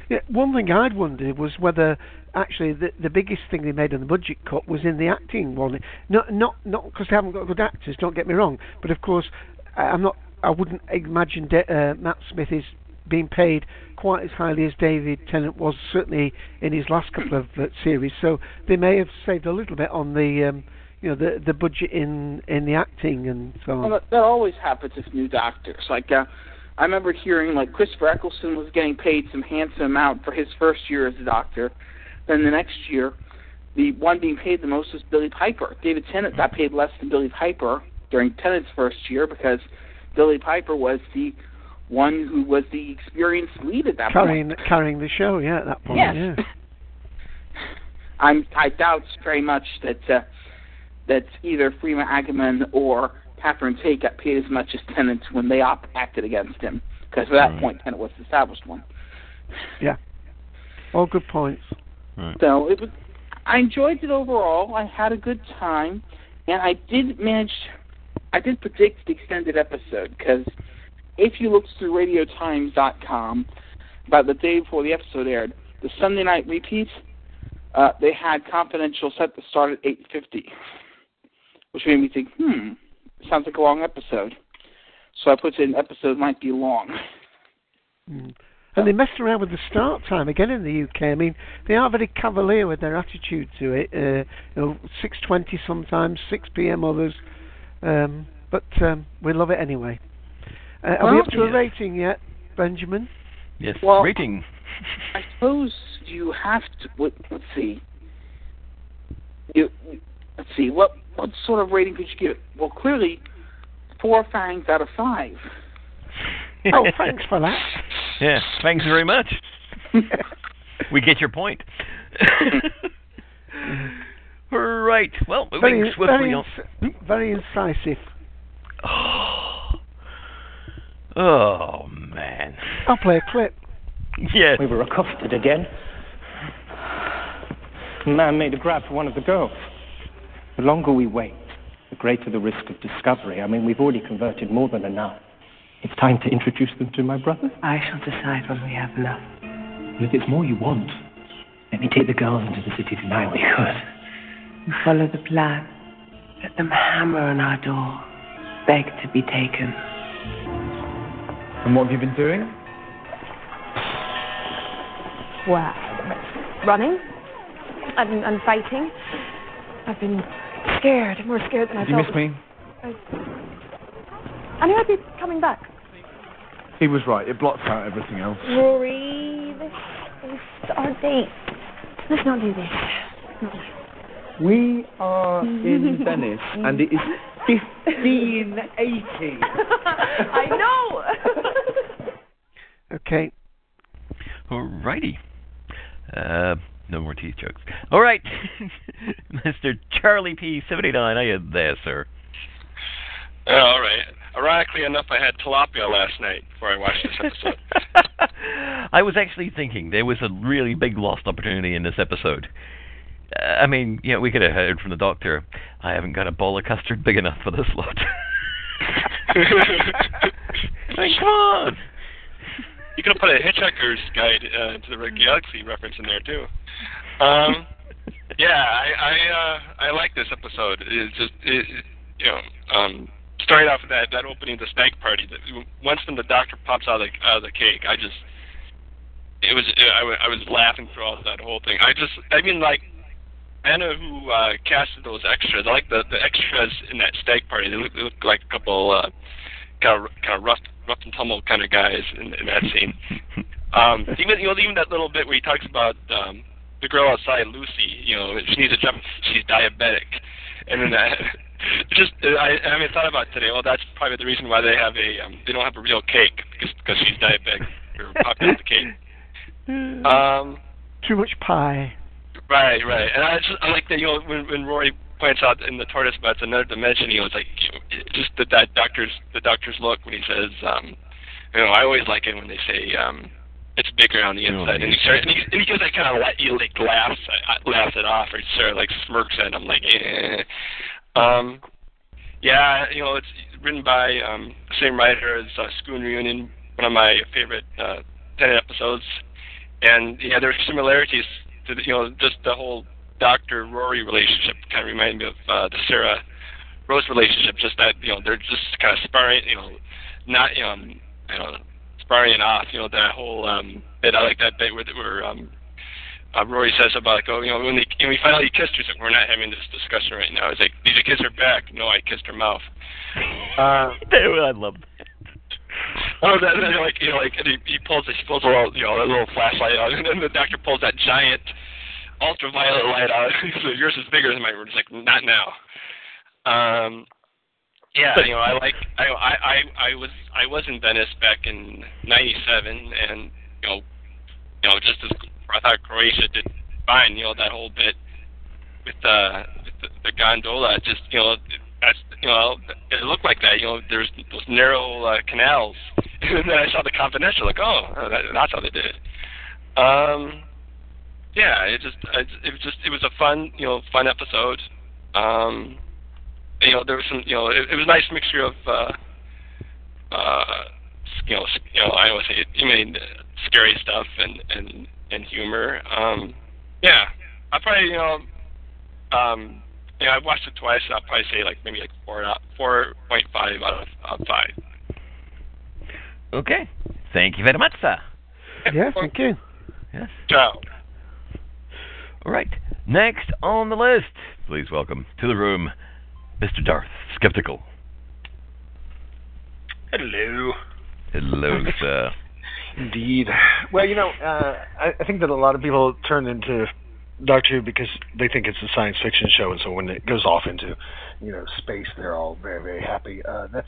Yeah, one thing I'd wondered was whether actually the the biggest thing they made on the budget cut was in the acting one. Not not not because they haven't got good actors. Don't get me wrong, but of course I- I'm not. I wouldn't imagine De- uh, Matt Smith is being paid quite as highly as David Tennant was certainly in his last couple of uh, series. So they may have saved a little bit on the um, you know the the budget in in the acting and so on. Well, that, that always happens with new doctors. Like uh, I remember hearing like Christopher Eccleston was getting paid some handsome amount for his first year as a doctor. Then the next year, the one being paid the most was Billie Piper. David Tennant got paid less than Billie Piper during Tennant's first year because Billie Piper was the one who was the experienced lead at that carrying point. carrying the show, yeah, at that point, Yes. yeah. I'm, I doubt very much that uh, that either Freema Agyeman or Catherine Tate got paid as much as Tennant when they op- acted against him, because at that Right. point Tennant was the established one. Yeah. All good points. So it was. I enjoyed it overall. I had a good time, and I did manage. I did predict the extended episode because if you looked through RadioTimes.com about the day before the episode aired, the Sunday night repeat, uh, they had confidential set to start at 8:50, which made me think, hmm, sounds like a long episode. So I put in episode might be long. Mm. And they messed around with the start time again in the UK. I mean, they are very cavalier with their attitude to it. Uh, you know, 6:20 sometimes, 6 p.m. others, um, but um, we love it anyway. Uh, are we up to a rating yet, Benjamin? Yes. Well- Rating. I suppose you have to. What, let's see. You, let's see. What what sort of rating could you give it? Well, clearly, four fangs out of five. oh, thanks for that. Yeah. Thanks very much. we get your point. right. Well, moving Very, swiftly very, on. ins- very incisive. Oh man. I'll play a clip. Yes. We were accosted again. A man made a grab for one of the girls. The longer we wait, the greater the risk of discovery. I mean, we've already converted more than enough. It's time to introduce them to my brother. I shall decide when we have enough. And if it's more you want, let me take the girls into the city tonight. We could. You follow the plan. Let them hammer on our door. Beg to be taken. And what have you been doing? Well, running and, and fighting. I've been scared, more scared than I Did you thought. miss me? I knew I'd be coming back. He was right. It blots out everything else. Rory, this is our date. Let's not do this. Not this. We are in Venice, and it is 1580. I know. Okay. Alrighty. Uh, no more teeth jokes. All right, Mr. Charlie P. Seventy nine. Are you there, sir? Oh, all right. Ironically enough, I had tilapia last night before I watched this episode. I was actually thinking there was a really big lost opportunity in this episode. Uh, I mean, you know, we could have heard from the doctor. I haven't got a bowl of custard big enough for this lot. I mean, come on. You could have put a Hitchhiker's Guide uh, to the Galaxy reference in there too. Um, yeah, I I, uh, I like this episode. It's just it, it- you know um, starting off with that that opening the snake party. That once when the doctor pops out of the, out of the cake, I just it was I, I was laughing throughout that whole thing. I just I mean like Anna who uh, casted those extras. I like the the extras in that stag party. They look, they look like a couple uh, kind of kind of rough rough and tumble kind of guys in, in that scene. Um, even you know even that little bit where he talks about um, the girl outside, Lucy. You know she needs a jump. She's diabetic, and then that. Just, uh, I, I mean, thought about it today. Well, that's probably the reason why they have a, um, they don't have a real cake because because she's diabetic. Popping out the cake. Um, Too much pie. Right, right. And I just I like that you know when when Rory points out in the TARDIS about it's another dimension, you know, it's like you just that that doctor's the doctor's look when he says, um, you know, I always like it when they say um, it's bigger on the Oh, inside, and he starts and he, and he goes that kind of like he like laughs uh, laughs it off or sort of like smirks at him like, eh. um, yeah, you know, it's written by um, the same writer as uh, School Reunion, one of my favorite uh, Tennant episodes, and yeah, there are similarities to the, you know just the whole Doctor Rory relationship kind of reminded me of uh, the Sarah Rose relationship. Just that you know they're just kind of sparring, you know, not um, you know sparring off. You know that whole um, bit. I like that bit where, where um, uh, Rory says about like, oh, you know, when, they, when we finally kissed her, he's like, we're not having this discussion right now. He's like, did you kiss her back? No, I kissed her mouth. Uh, I love that. Oh, that, that, like you know, like and he, he pulls he pulls a little, you know, a little flashlight out, and then the doctor pulls that giant ultraviolet light out. so yours is bigger than mine. We're just like, not now. Um, yeah, you know, I like I I I, was I was in Venice back in '97, and you know, you know, just as I thought Croatia did fine. You know, that whole bit with uh with the, the gondola, just you know, that's you know, it looked like that. You know, there's those narrow uh, canals, and then I saw the Confidential, like, oh, that, that's how they did it. Um, yeah, it just it, it was just it was a fun you know fun episode. Um, you know, there was some you know it, it was a nice mixture of uh, uh, you know you know I always say you mean uh, scary stuff and and and humor. Um, yeah, I probably you know um, Yeah, I've watched it twice. I'll probably say like maybe like four out four point five out of, out of five. Okay. Thank you very much, sir. Yeah, thank you. Yes. Ciao. All right. Next on the list, please welcome to the room, Mr. Darth Skeptical. Hello. Hello, sir. Indeed. Well, you know, uh, I, I think that a lot of people turn into Doctor Who because they think it's a science fiction show, and so when it goes off into, you know, space, they're all very, very happy. Uh, that's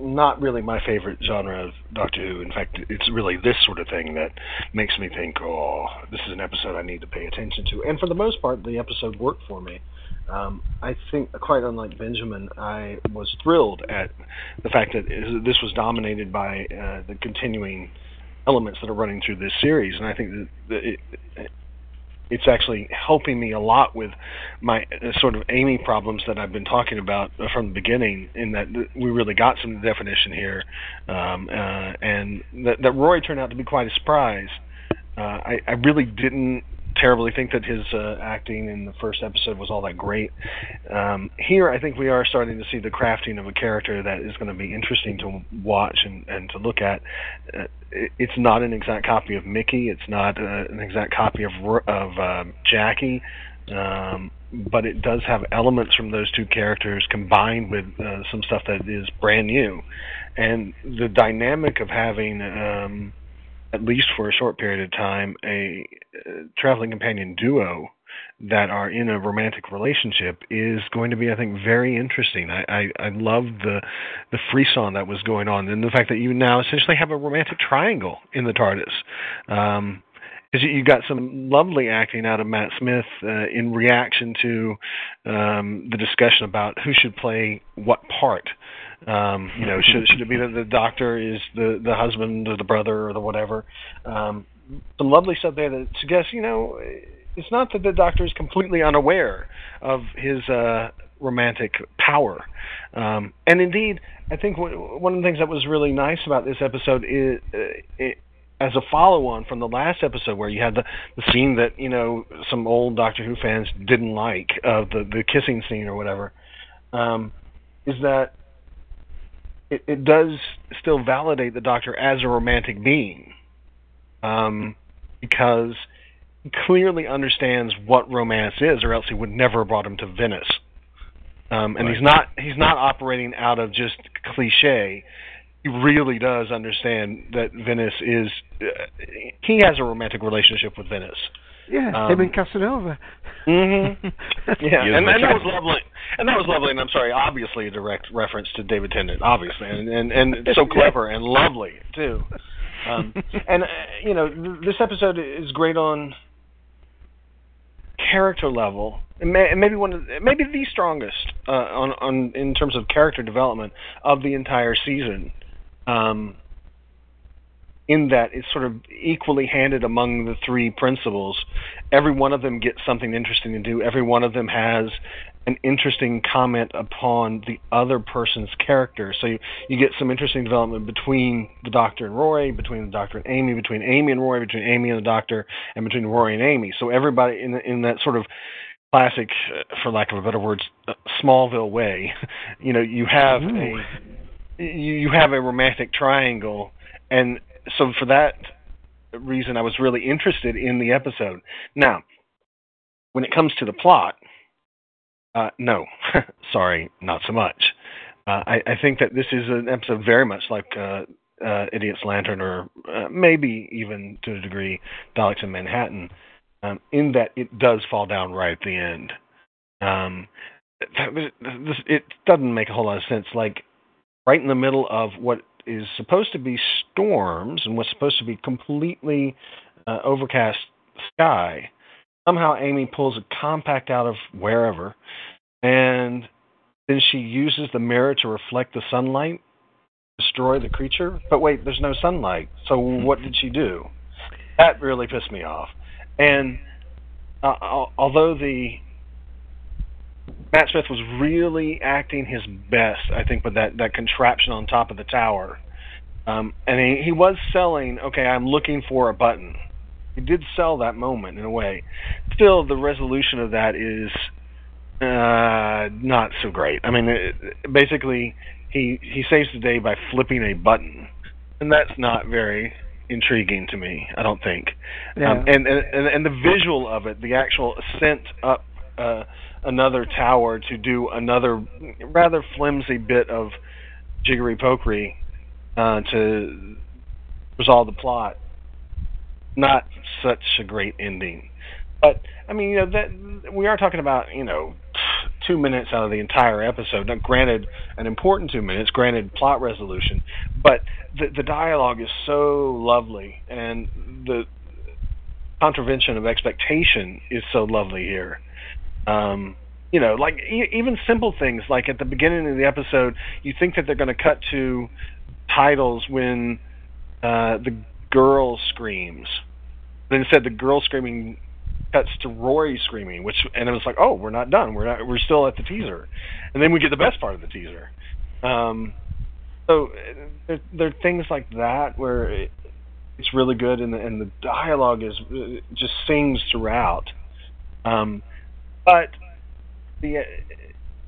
not really my favorite genre of Doctor Who. In fact, it's really this sort of thing that makes me think, oh, this is an episode I need to pay attention to. And for the most part, the episode worked for me. Um, I think, quite unlike Benjamin, I was thrilled at the fact that this was dominated by uh, the continuing elements that are running through this series, and I think that, it, it's actually helping me a lot with my uh, sort of Amy problems that I've been talking about from the beginning. In that we really got some definition here, um, uh, and that, that Roy turned out to be quite a surprise. Uh, I, I really didn't terribly think that his uh, acting in the first episode was all that great. Um, here, I think we are starting to see the crafting of a character that is going to be interesting to watch and, and to look at. Uh, it, it's not an exact copy of Mickey. It's not uh, an exact copy of of uh, Jackie. Um, but it does have elements from those two characters combined with uh, some stuff that is brand new, and the dynamic of having um, at least for a short period of time, a uh, traveling companion duo that are in a romantic relationship is going to be, I think, very interesting. I, I, I love the the frisson that was going on, and the fact that you now essentially have a romantic triangle in the TARDIS. Um, because you got some lovely acting out of Matt Smith uh, in reaction to um, the discussion about who should play what part. Um, you know, should should it be that the doctor is the the husband or the brother or the whatever? Um, some lovely stuff there that suggests, you know, it's not that the doctor is completely unaware of his uh, romantic power. Um, and indeed, I think w- one of the things that was really nice about this episode is. Uh, it, as a follow-on from the last episode where you had the, the scene that you know some old Doctor Who fans didn't like of the the kissing scene or whatever, um, is that it, it does still validate the Doctor as a romantic being, um, because he clearly understands what romance is, or else he would never have brought him to Venice. Um, and right. he's not he's not operating out of just cliche. He really does understand that Venice is. Uh, he has a romantic relationship with Venice. Yeah, um, him and Casanova. Mm-hmm. Yeah, and, and that was lovely. And that was lovely. And I'm sorry, obviously a direct reference to David Tennant, obviously, and and, and so clever and lovely too. Um, and uh, you know, th- this episode is great on character level, and, may, and maybe one of maybe the strongest uh, on on in terms of character development of the entire season. Um, in that it's sort of equally handed among the three principals. Every one of them gets something interesting to do. Every one of them has an interesting comment upon the other person's character. So you, you get some interesting development between the Doctor and Roy, between the Doctor and Amy, between Amy and Roy, between Amy and the Doctor, and between Roy and Amy. So everybody in in that sort of classic, uh, for lack of a better words, uh, Smallville way, you know, you have Ooh. a you, you have a romantic triangle and so for that reason, I was really interested in the episode. Now, when it comes to the plot, uh, no, sorry, not so much. Uh, I, I, think that this is an episode very much like uh, uh Idiot's Lantern, or uh, maybe even to a degree Daleks in Manhattan, um, in that it does fall down right at the end. Um, it doesn't make a whole lot of sense. Like right in the middle of what is supposed to be storms and was supposed to be completely uh, overcast sky, somehow Amy pulls a compact out of wherever, and then she uses the mirror to reflect the sunlight, destroy the creature. But wait, there's no sunlight, so what did she do? That really pissed me off. And uh, although the Matt Smith was really acting his best, I think, with that, that contraption on top of the tower. Um, and he, he was selling, okay, I'm looking for a button. He did sell that moment in a way. Still, the resolution of that is Uh, not so great. I mean, it, basically, he he saves the day by flipping a button, and that's not very intriguing to me. I don't think. Yeah. Um, and, and and the visual of it, the actual ascent up uh, another tower to do another rather flimsy bit of jiggery pokery uh, to resolve the plot. Not such a great ending. But I mean, you know that we are talking about you know two minutes out of the entire episode. Now, granted, an important two minutes. Granted, plot resolution, but the the dialogue is so lovely, and the contravention of expectation is so lovely here. Um, you know, like e- even simple things like at the beginning of the episode, you think that they're going to cut to titles when uh, the girl screams. But instead, the girl screaming cuts to Rory screaming, which and it was like, oh, we're not done. We're not. We're still at the teaser, and then we get the best part of the teaser. Um, so there, there are things like that where it, it's really good, and the, and the dialogue is uh, just sings throughout. Um, but the uh,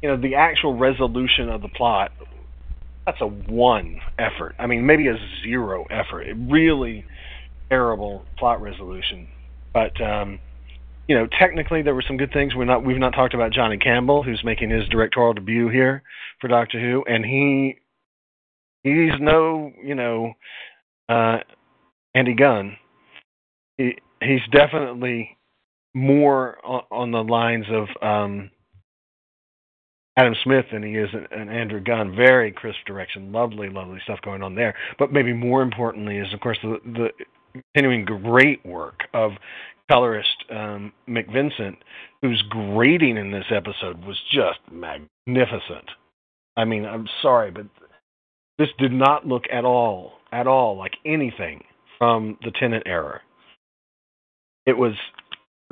you know the actual resolution of the plot that's a one effort. I mean, maybe a zero effort. Really terrible plot resolution. But um, you know, technically there were some good things. We're not we've not talked about Johnny Campbell, who's making his directorial debut here for Doctor Who, and he he's no you know uh, Andy Gunn. He he's definitely more on, on the lines of um, Adam Smith than he is an, an Andrew Gunn. Very crisp direction, lovely, lovely stuff going on there. But maybe more importantly is, of course, the, the continuing great work of colorist um, Mick Vincent, whose grading in this episode was just magnificent. I mean, I'm sorry, but this did not look at all, at all like anything from the Tennant era. It was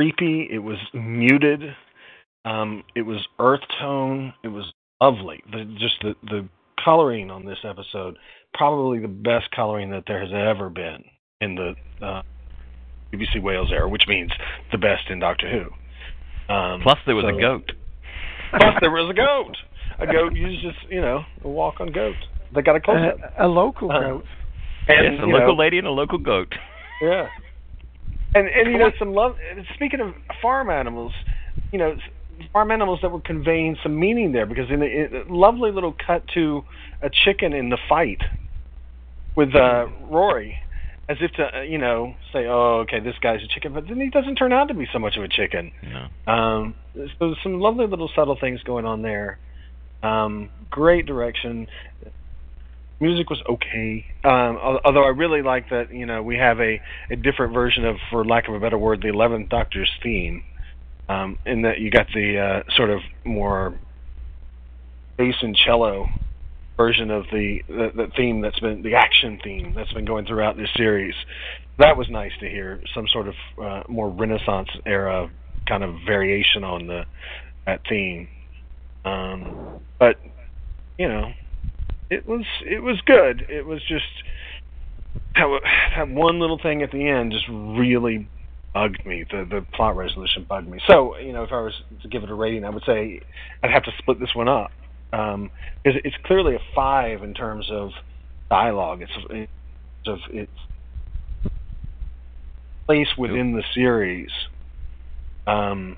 creepy. It was muted. Um, it was earth tone. It was lovely. The, just the the coloring on this episode, probably the best coloring that there has ever been in the uh, BBC Wales era, which means the best in Doctor Who. Um, Plus, there was so- a goat. Plus, there was a goat. A goat uses, you know, a walk on goat. They got a close. Uh, a local Uh, goat. And, yes, a local know, lady and a local goat. Yeah. And and you know some love. Speaking of farm animals, you know farm animals that were conveying some meaning there because in a, a lovely little cut to a chicken in the fight with uh, Rory, as if to uh, you know say, oh okay, this guy's a chicken, but then he doesn't turn out to be so much of a chicken. No. Um, there's some lovely little subtle things going on there. Um, great direction. Music was okay, um, although I really like that you know we have a, a different version of, for lack of a better word, the Eleventh Doctor's theme, um, in that you got the uh, sort of more bass and cello version of the, the the theme that's been the action theme that's been going throughout this series. That was nice to hear some sort of uh, more Renaissance era kind of variation on the that theme. Um, but you know, it was it was good. It was just that, that one little thing at the end just really bugged me. The the plot resolution bugged me. So you know, if I was to give it a rating, I would say I'd have to split this one up um, because it's clearly a five in terms of dialogue. It's it's its place within the series, um,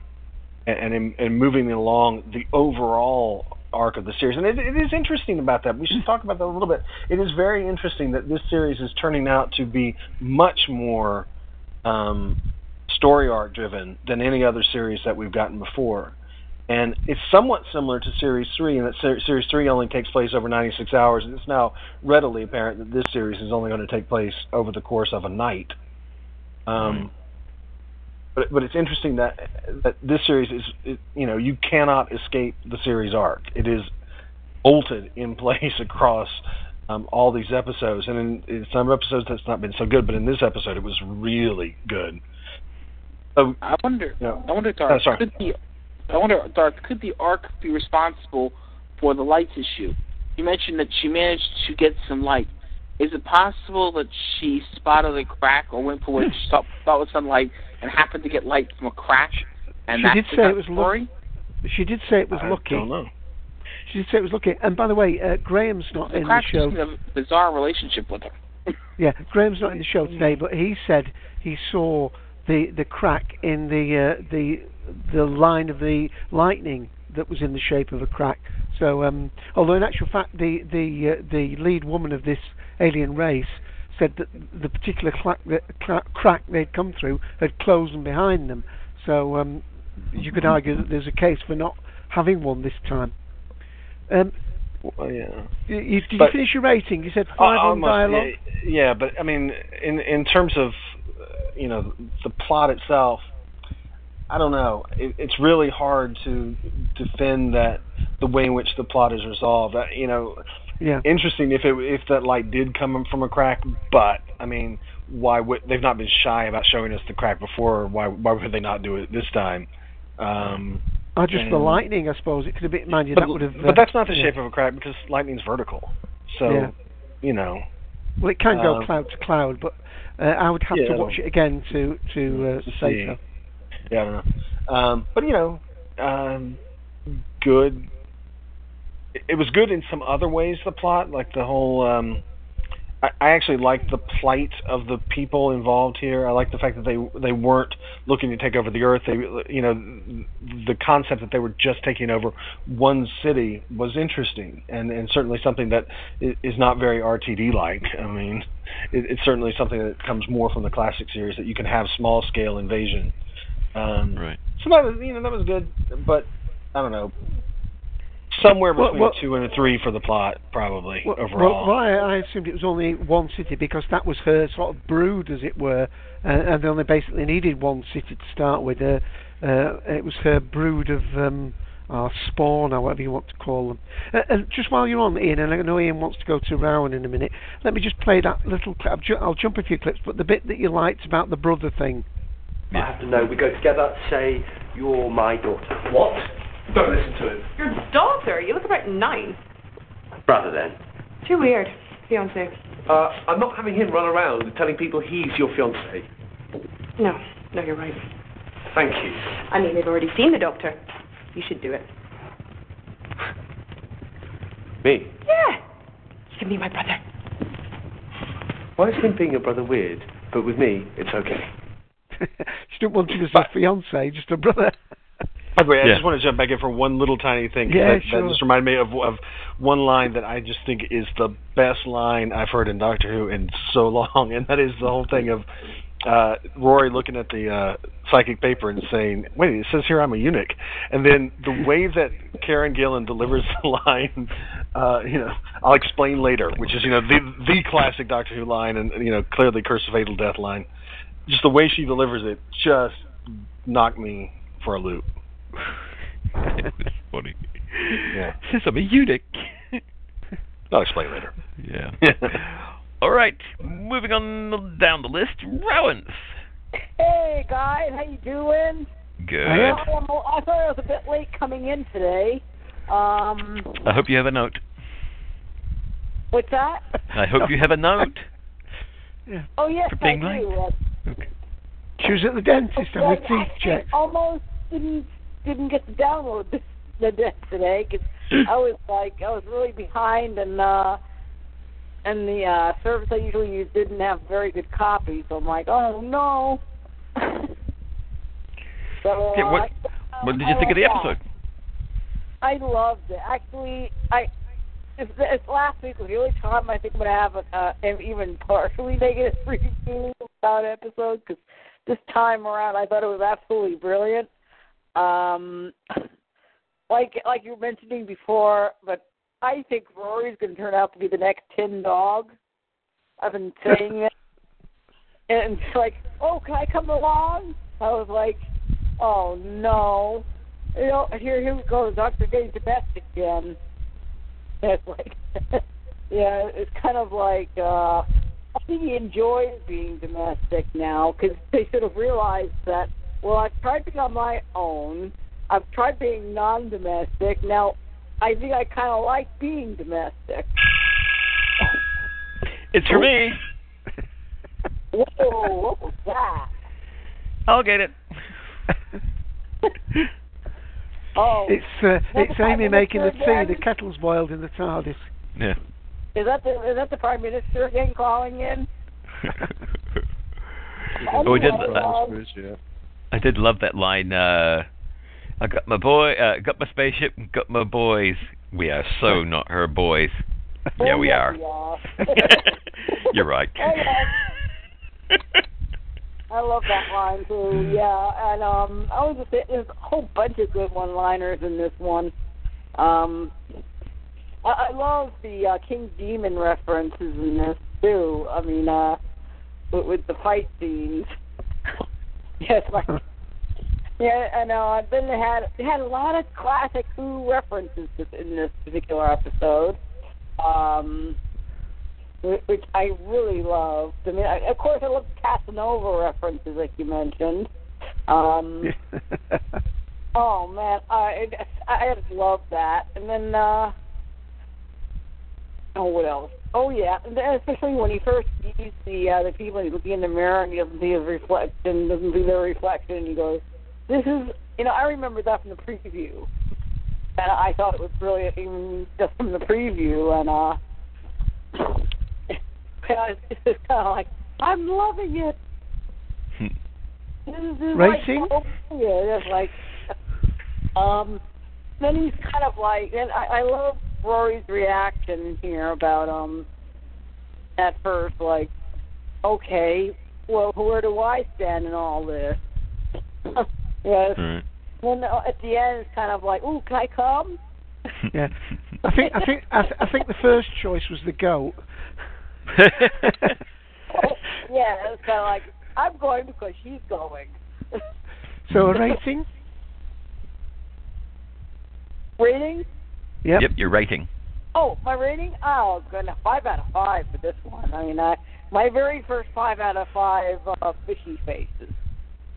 and and, in, and moving along the overall arc of the series. And it, it is interesting about that. We should talk about that a little bit. It is very interesting that this series is turning out to be much more um, story arc driven than any other series that we've gotten before. And it's somewhat similar to Series 3 in that ser- Series 3 only takes place over 96 hours, and it's now readily apparent that this series is only going to take place over the course of a night. Um, but but it's interesting that that this series is it, you know you cannot escape the series arc. It is bolted in place across um, all these episodes, and in, in some episodes that's not been so good, but in this episode it was really good. So, I wonder. Yeah. I wonder, Darth. Oh, sorry. Could the I wonder, Darth, could the arc be responsible for the lights issue? You mentioned that she managed to get some light. Is it possible that she spotted a crack or went for what she thought, thought was sunlight and happened to get light from a crack? And She that's did say it was of story? She did say it was I lucky. don't know. She did say it was lucky. And by the way, uh, Graham's not in the show. just had a bizarre relationship with her. Yeah, Graham's not in the show today, but he said he saw the the crack in the uh, the the line of the lightning that was in the shape of a crack. So, um, although in actual fact, the the uh, the lead woman of this alien race said that the particular crack, they'd come through had closed them behind them. So um, you could argue that there's a case for not having one this time. Um, Well, yeah. you, did But- you finish your rating? You said five on dialogue. Yeah, yeah, but I mean, in in terms of uh, you know the plot itself, I don't know. It, it's really hard to defend that the way in which the plot is resolved. Uh, you know, Yeah. interesting if it if that light did come from a crack, but I mean, why would they've not been shy about showing us the crack before? Why why would they not do it this time? Um, Or just the lightning, I suppose. It could have been, mind you, but, that would have. uh, but that's not the yeah. shape of a crack because lightning's vertical. So, Yeah. you know. Well, it can go um, cloud to cloud, but uh, I would have to watch it again to to uh, say so. Yeah, I don't know. Um, but you know, um, good. It- was good in some other ways. The plot, like the whole. Um, I, I actually liked the plight of the people involved here. I like the fact that they they weren't looking to take over the earth. They, you know, the concept that they were just taking over one city was interesting, and and certainly something that is not very RTD like. I mean, it, it's certainly something that comes more from the classic series that you can have small scale invasion. Um, right. So that was you know that was good, but I don't know. Somewhere between well- a two and a three for the plot, probably Well, overall. well, I, I assumed it was only one city because that was her sort of brood, as it were, uh, and they only basically needed one city to start with. Uh, uh, it was her brood of um, or spawn, or whatever you want to call them. Uh, and just while you're on, Ian, and I know Ian wants to go to Rowan in a minute, let me just play that little clip. I'll, ju- I'll jump a few clips, but the bit that you liked about the brother thing. I have to know. We go together. Say you're my daughter. What? Don't listen to him. Your daughter? You look about nine. Brother, then. Too weird. Fiance. Uh, I'm not having him run around telling people he's your fiance. No. No, you're right. Thank you. I mean, they've already seen the doctor. You should do it. Me? Yeah. You can be my brother. Why is him being a brother weird? But with me, it's okay. she didn't want him as a fiance, just a brother. By the way, I Yeah. just want to jump back in for one little tiny thing. Yeah, that, sure. that just reminded me of of one line that I just think is the best line I've heard in Doctor Who in so long, and that is the whole thing of uh, Rory looking at the uh, psychic paper and saying, "Wait, it says here I'm a eunuch," and then the way that Karen Gillan delivers the line, uh, you know, I'll explain later, which is you know the the classic Doctor Who line, and you know clearly Curse of Fatal Death line. Just the way she delivers it, just knocked me for a loop. That's funny. Yeah. Since I'm a eunuch. I'll explain later. Yeah. All right, moving on down the list. Rowans. Hey guys, how you doing? Good. Well, I'm- I thought I was a bit late coming in today. Um, I hope you have a note. what's that? I hope you have a note. yeah. Oh yes, For being I late. do. Uh, She was at the dentist having well, a teeth I, check. I almost didn't didn't get to download the, the disc today because I was like I was really behind and uh and the uh service I usually use didn't have very good copies. So I'm like, oh no. so Yeah, what, what did you I think of the that. episode? I loved it. Actually, I if, if last week was the only time I think I'm gonna have a, uh, an even partially negative review about episode because this time around I thought it was absolutely brilliant. Um, like like you were mentioning before, but I think Rory's gonna turn out to be the next Tin Dog. I've been saying it, and it's like, oh, can I come along? I was like, oh no you know, here here we go, Doctor getting domestic again. It's like yeah, it's kind of like uh I think he enjoys being domestic now because they should have realized that. Well, I've tried being on my own. I've tried being non-domestic. Now, I think I kind of like being domestic. It's for me. Whoa, what was that? I'll get it. Oh, It's uh, it's the Prime Amy making the tea. again? The kettle's boiled in the TARDIS. Yeah. is that the is that the prime minister again calling in? Oh, we did. Anyway, Uh, um, I did love that line. Uh, I got my boy, uh, got my spaceship, got my boys. We are so not her boys. Yeah, we oh, are. we are. You're right. I love, that line too. Yeah, and um, I was just there's a whole bunch of good one-liners in this one. Um, I, I love the uh, King Demon references in this too. I mean, uh, with, with the fight scenes. yes, like. Yeah, and uh, then they had had a lot of classic Who references in this particular episode. Um, which I really loved. I mean, I, of course, I love Casanova references, like you mentioned. Um, oh man, I I just love that. And then, uh, oh, what else? Oh yeah, especially when he first sees the uh, the people, he's looking in the mirror and he doesn't see his reflection, doesn't see their reflection, and he goes, "This is," you know, I remember that from the preview. And I thought it was brilliant, even just from the preview. And uh, it's just kind of like, I'm loving it. This is Racing? Like, oh, yeah, it's like, um, then he's kind of like, and I, I love Rory's reaction here about um, at first like, okay, well, where do I stand in all this? yes. Right. Well, no, at the end, it's kind of like, ooh, can I come? Yeah, I think I think I, th- I think the first choice was the goat. yeah, it's kind of like, I'm going because she's going. So a rating? Rating? Yep. Yep, you're rating. Oh, my rating? Oh, goodness, five out of five for this one. I mean, I, my very first five out of five uh, fishy faces.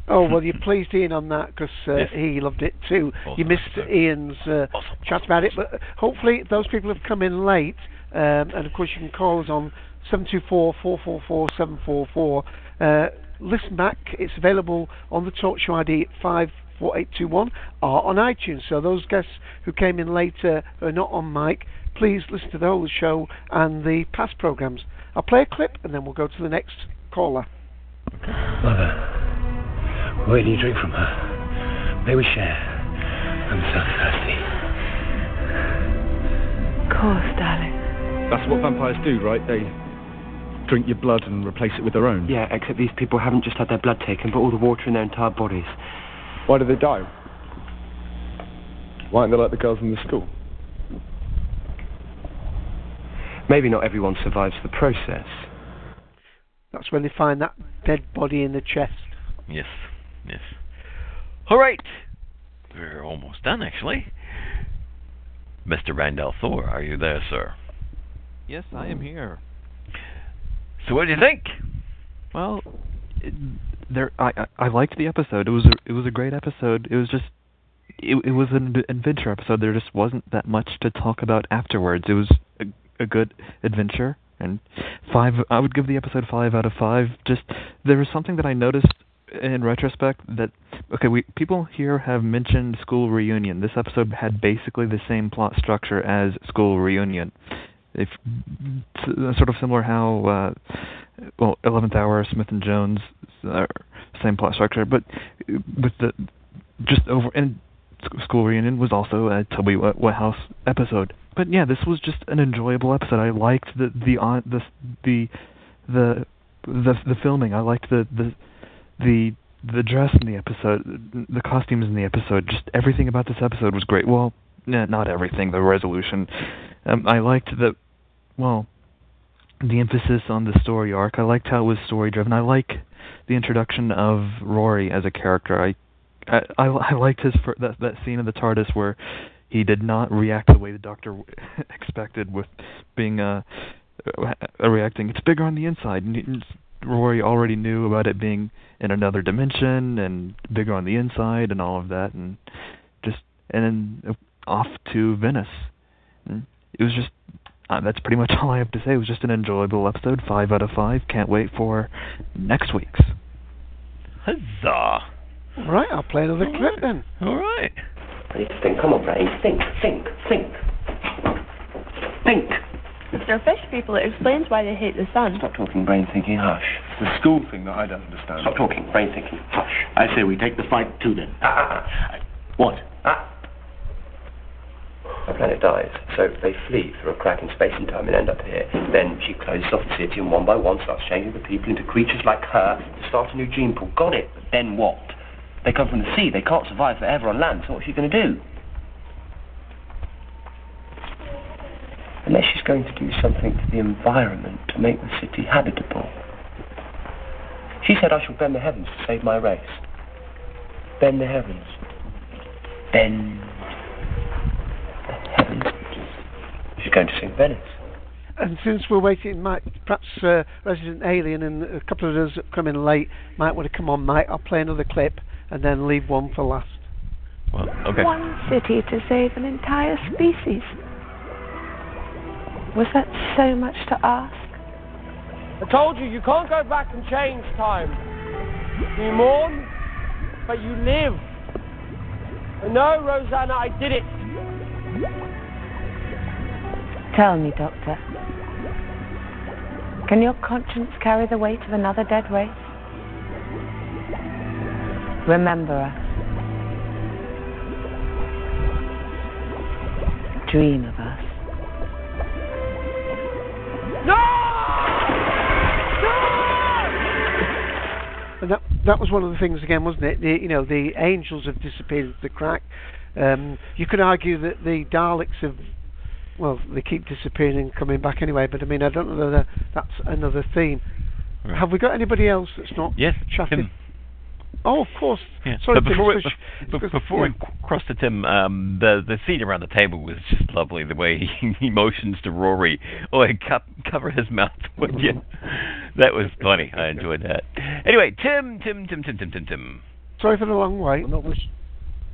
Oh well, you pleased Ian on that because uh, Yes. he loved it too. Awesome you missed Ian's uh, chat about it, but hopefully those people have come in late, um, and of course you can call us on seven two four four four four seven four four. Uh, Listen back; it's available on the Talkshoe ID five four eight two one or on iTunes. So those guests who came in later who are not on mic, please listen to the whole show and the past programs. I'll play a clip and then we'll go to the next caller. Mother, where do you drink from her? May we share? I'm so thirsty. Of course, darling. That's what vampires do, right? They drink your blood and replace it with their own. Yeah, except these people haven't just had their blood taken, but all the water in their entire bodies. Why do they die? Why aren't they like the girls in the school? Maybe not everyone survives the process. That's when they find that dead body in the chest. Yes, yes. All right, we're almost done, actually. Mr. Randall Thor, are you there, sir? Yes, I am here. So, what do you think? Well, it, there I, I liked the episode. It was a, it was a great episode. It was just it it was an adventure episode. There just wasn't that much to talk about afterwards. It was a, a good adventure and five I would give the episode 5 out of 5. Just there was something that I noticed in retrospect that okay, we people here have mentioned school reunion. This episode had basically the same plot structure as school reunion. If sort of similar how uh well, Eleventh Hour, Smith and Jones, uh, same plot structure, but with the just over and School Reunion was also a Toby Whithouse episode. But yeah, this was just an enjoyable episode. I liked the the on the the the the, the filming. I liked the the the the dress in the episode, the costumes in the episode. Just everything about this episode was great. Well, not everything. The resolution. Um, I liked the well the emphasis on the story arc. I liked how it was story driven. I like the introduction of Rory as a character. I I I, liked his fir- that that scene in the TARDIS where he did not react the way the Doctor expected with being uh, uh reacting. It's bigger on the inside. Rory already knew about it being in another dimension and bigger on the inside and all of that and just and then uh, off to Venice. And it was just uh, that's pretty much all I have to say. It was just an enjoyable episode, five out of five. Can't wait for next week's. Huzzah! All right, I'll play another clip then. All right. I need to think. Come on, brain. Think, think, think. Think. They're fish people. It explains why they hate the sun. Stop talking, brain thinking. Hush. The school thing that I don't understand. Stop talking, brain thinking. Hush. I say we take the fight to them. Ah, ah, ah. What? Our planet dies, so they flee through a crack in space and time and end up here. Then she closes off the city and one by one starts changing the people into creatures like her to start a new gene pool. Got it. But then what? They come from the sea. They can't survive forever on land. So what's she going to do? Unless she's going to do something to the environment to make the city habitable. She said I shall bend the heavens to save my race. Bend the heavens. Bend the. She's going to sing Venice. And since we're waiting, might perhaps uh, Resident Alien and a couple of those that come in late might want to come on. Mike, I'll play another clip and then leave one for last. Well, okay. One city to save an entire species. Was that so much to ask? I told you, you can't go back and change time. You mourn, but you live. And no, Rosanna, I did it. Tell me, Doctor. Can your conscience carry the weight of another dead race? Remember us. Dream of us. No! And that that was one of the things again, wasn't it? The, you know, the angels have disappeared into the crack. Um, you could argue that the Daleks have, well, they keep disappearing and coming back anyway. But I mean, I don't know whether that's another theme. Right. Have we got anybody else that's not Yes, chatting? Tim. Oh, of course. Yeah. Sorry, but Tim, before, we, it's because- before yeah. we cross to Tim, um, the the scene around the table was just lovely. The way he, he motions to Rory, oh, and co- cover his mouth, would you? That was funny. I enjoyed that. Anyway, Tim, Tim, Tim, Tim, Tim, Tim, Tim. Sorry for the long wait.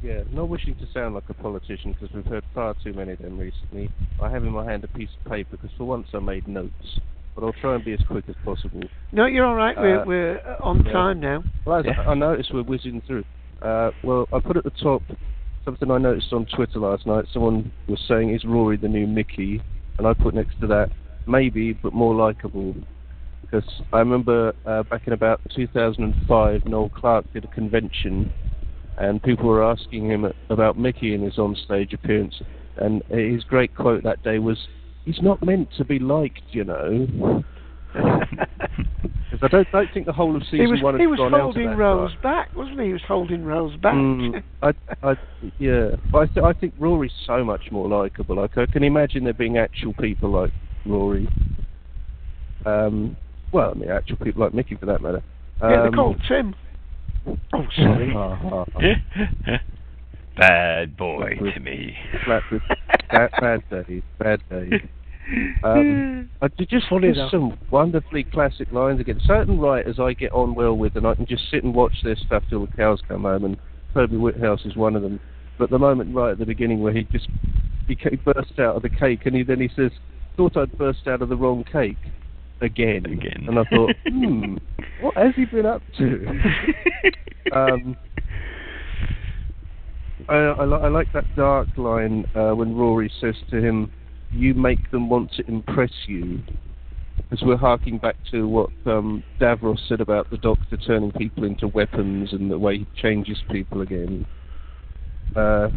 I'm not wish- yeah, not wishing to sound like a politician because we've heard far too many of them recently. I have in my hand a piece of paper because for once I made notes, but I'll try and be as quick as possible. No, you're all right. We're Uh, we're uh, on yeah. time now. Well, as I, I noticed we're whizzing through. Uh, well, I put at the top something I noticed on Twitter last night. Someone was saying, "Is Rory the new Mickey?" And I put next to that, maybe, but more likable. Because I remember uh, back in about 2005, Noel Clarke did a convention, and people were asking him about Mickey in his on-stage appearance, and his great quote that day was, "He's not meant to be liked, you know." Because I don't, don't think the whole of season was one had he was gone out of holding that Rose part. back, wasn't he? He was holding Rose back. Mm, I, I, yeah, but I, th- I think Rory's so much more likable. Like I can imagine there being actual people like Rory. Um, well, I mean, actual people like Mickey for that matter. yeah, they're Um, called Tim. Oh, sorry. Bad boy With- to me. Flat with bad, bad days, bad days. Um, I just Funny just though. some wonderfully classic lines again. Certain writers I get on well with, and I can just sit and watch their stuff till the cows come home. And Toby Whithouse is one of them. But the moment right at the beginning where he just he ca- bursts out of the cake, and he then he says, "Thought I'd burst out of the wrong cake." Again. Again. And I thought, hmm, what has he been up to? um, I, I, I like that dark line uh, when Rory says to him, "You make them want to impress you," as we're harking back to what um, Davros said about the Doctor turning people into weapons and the way he changes people again. Uh,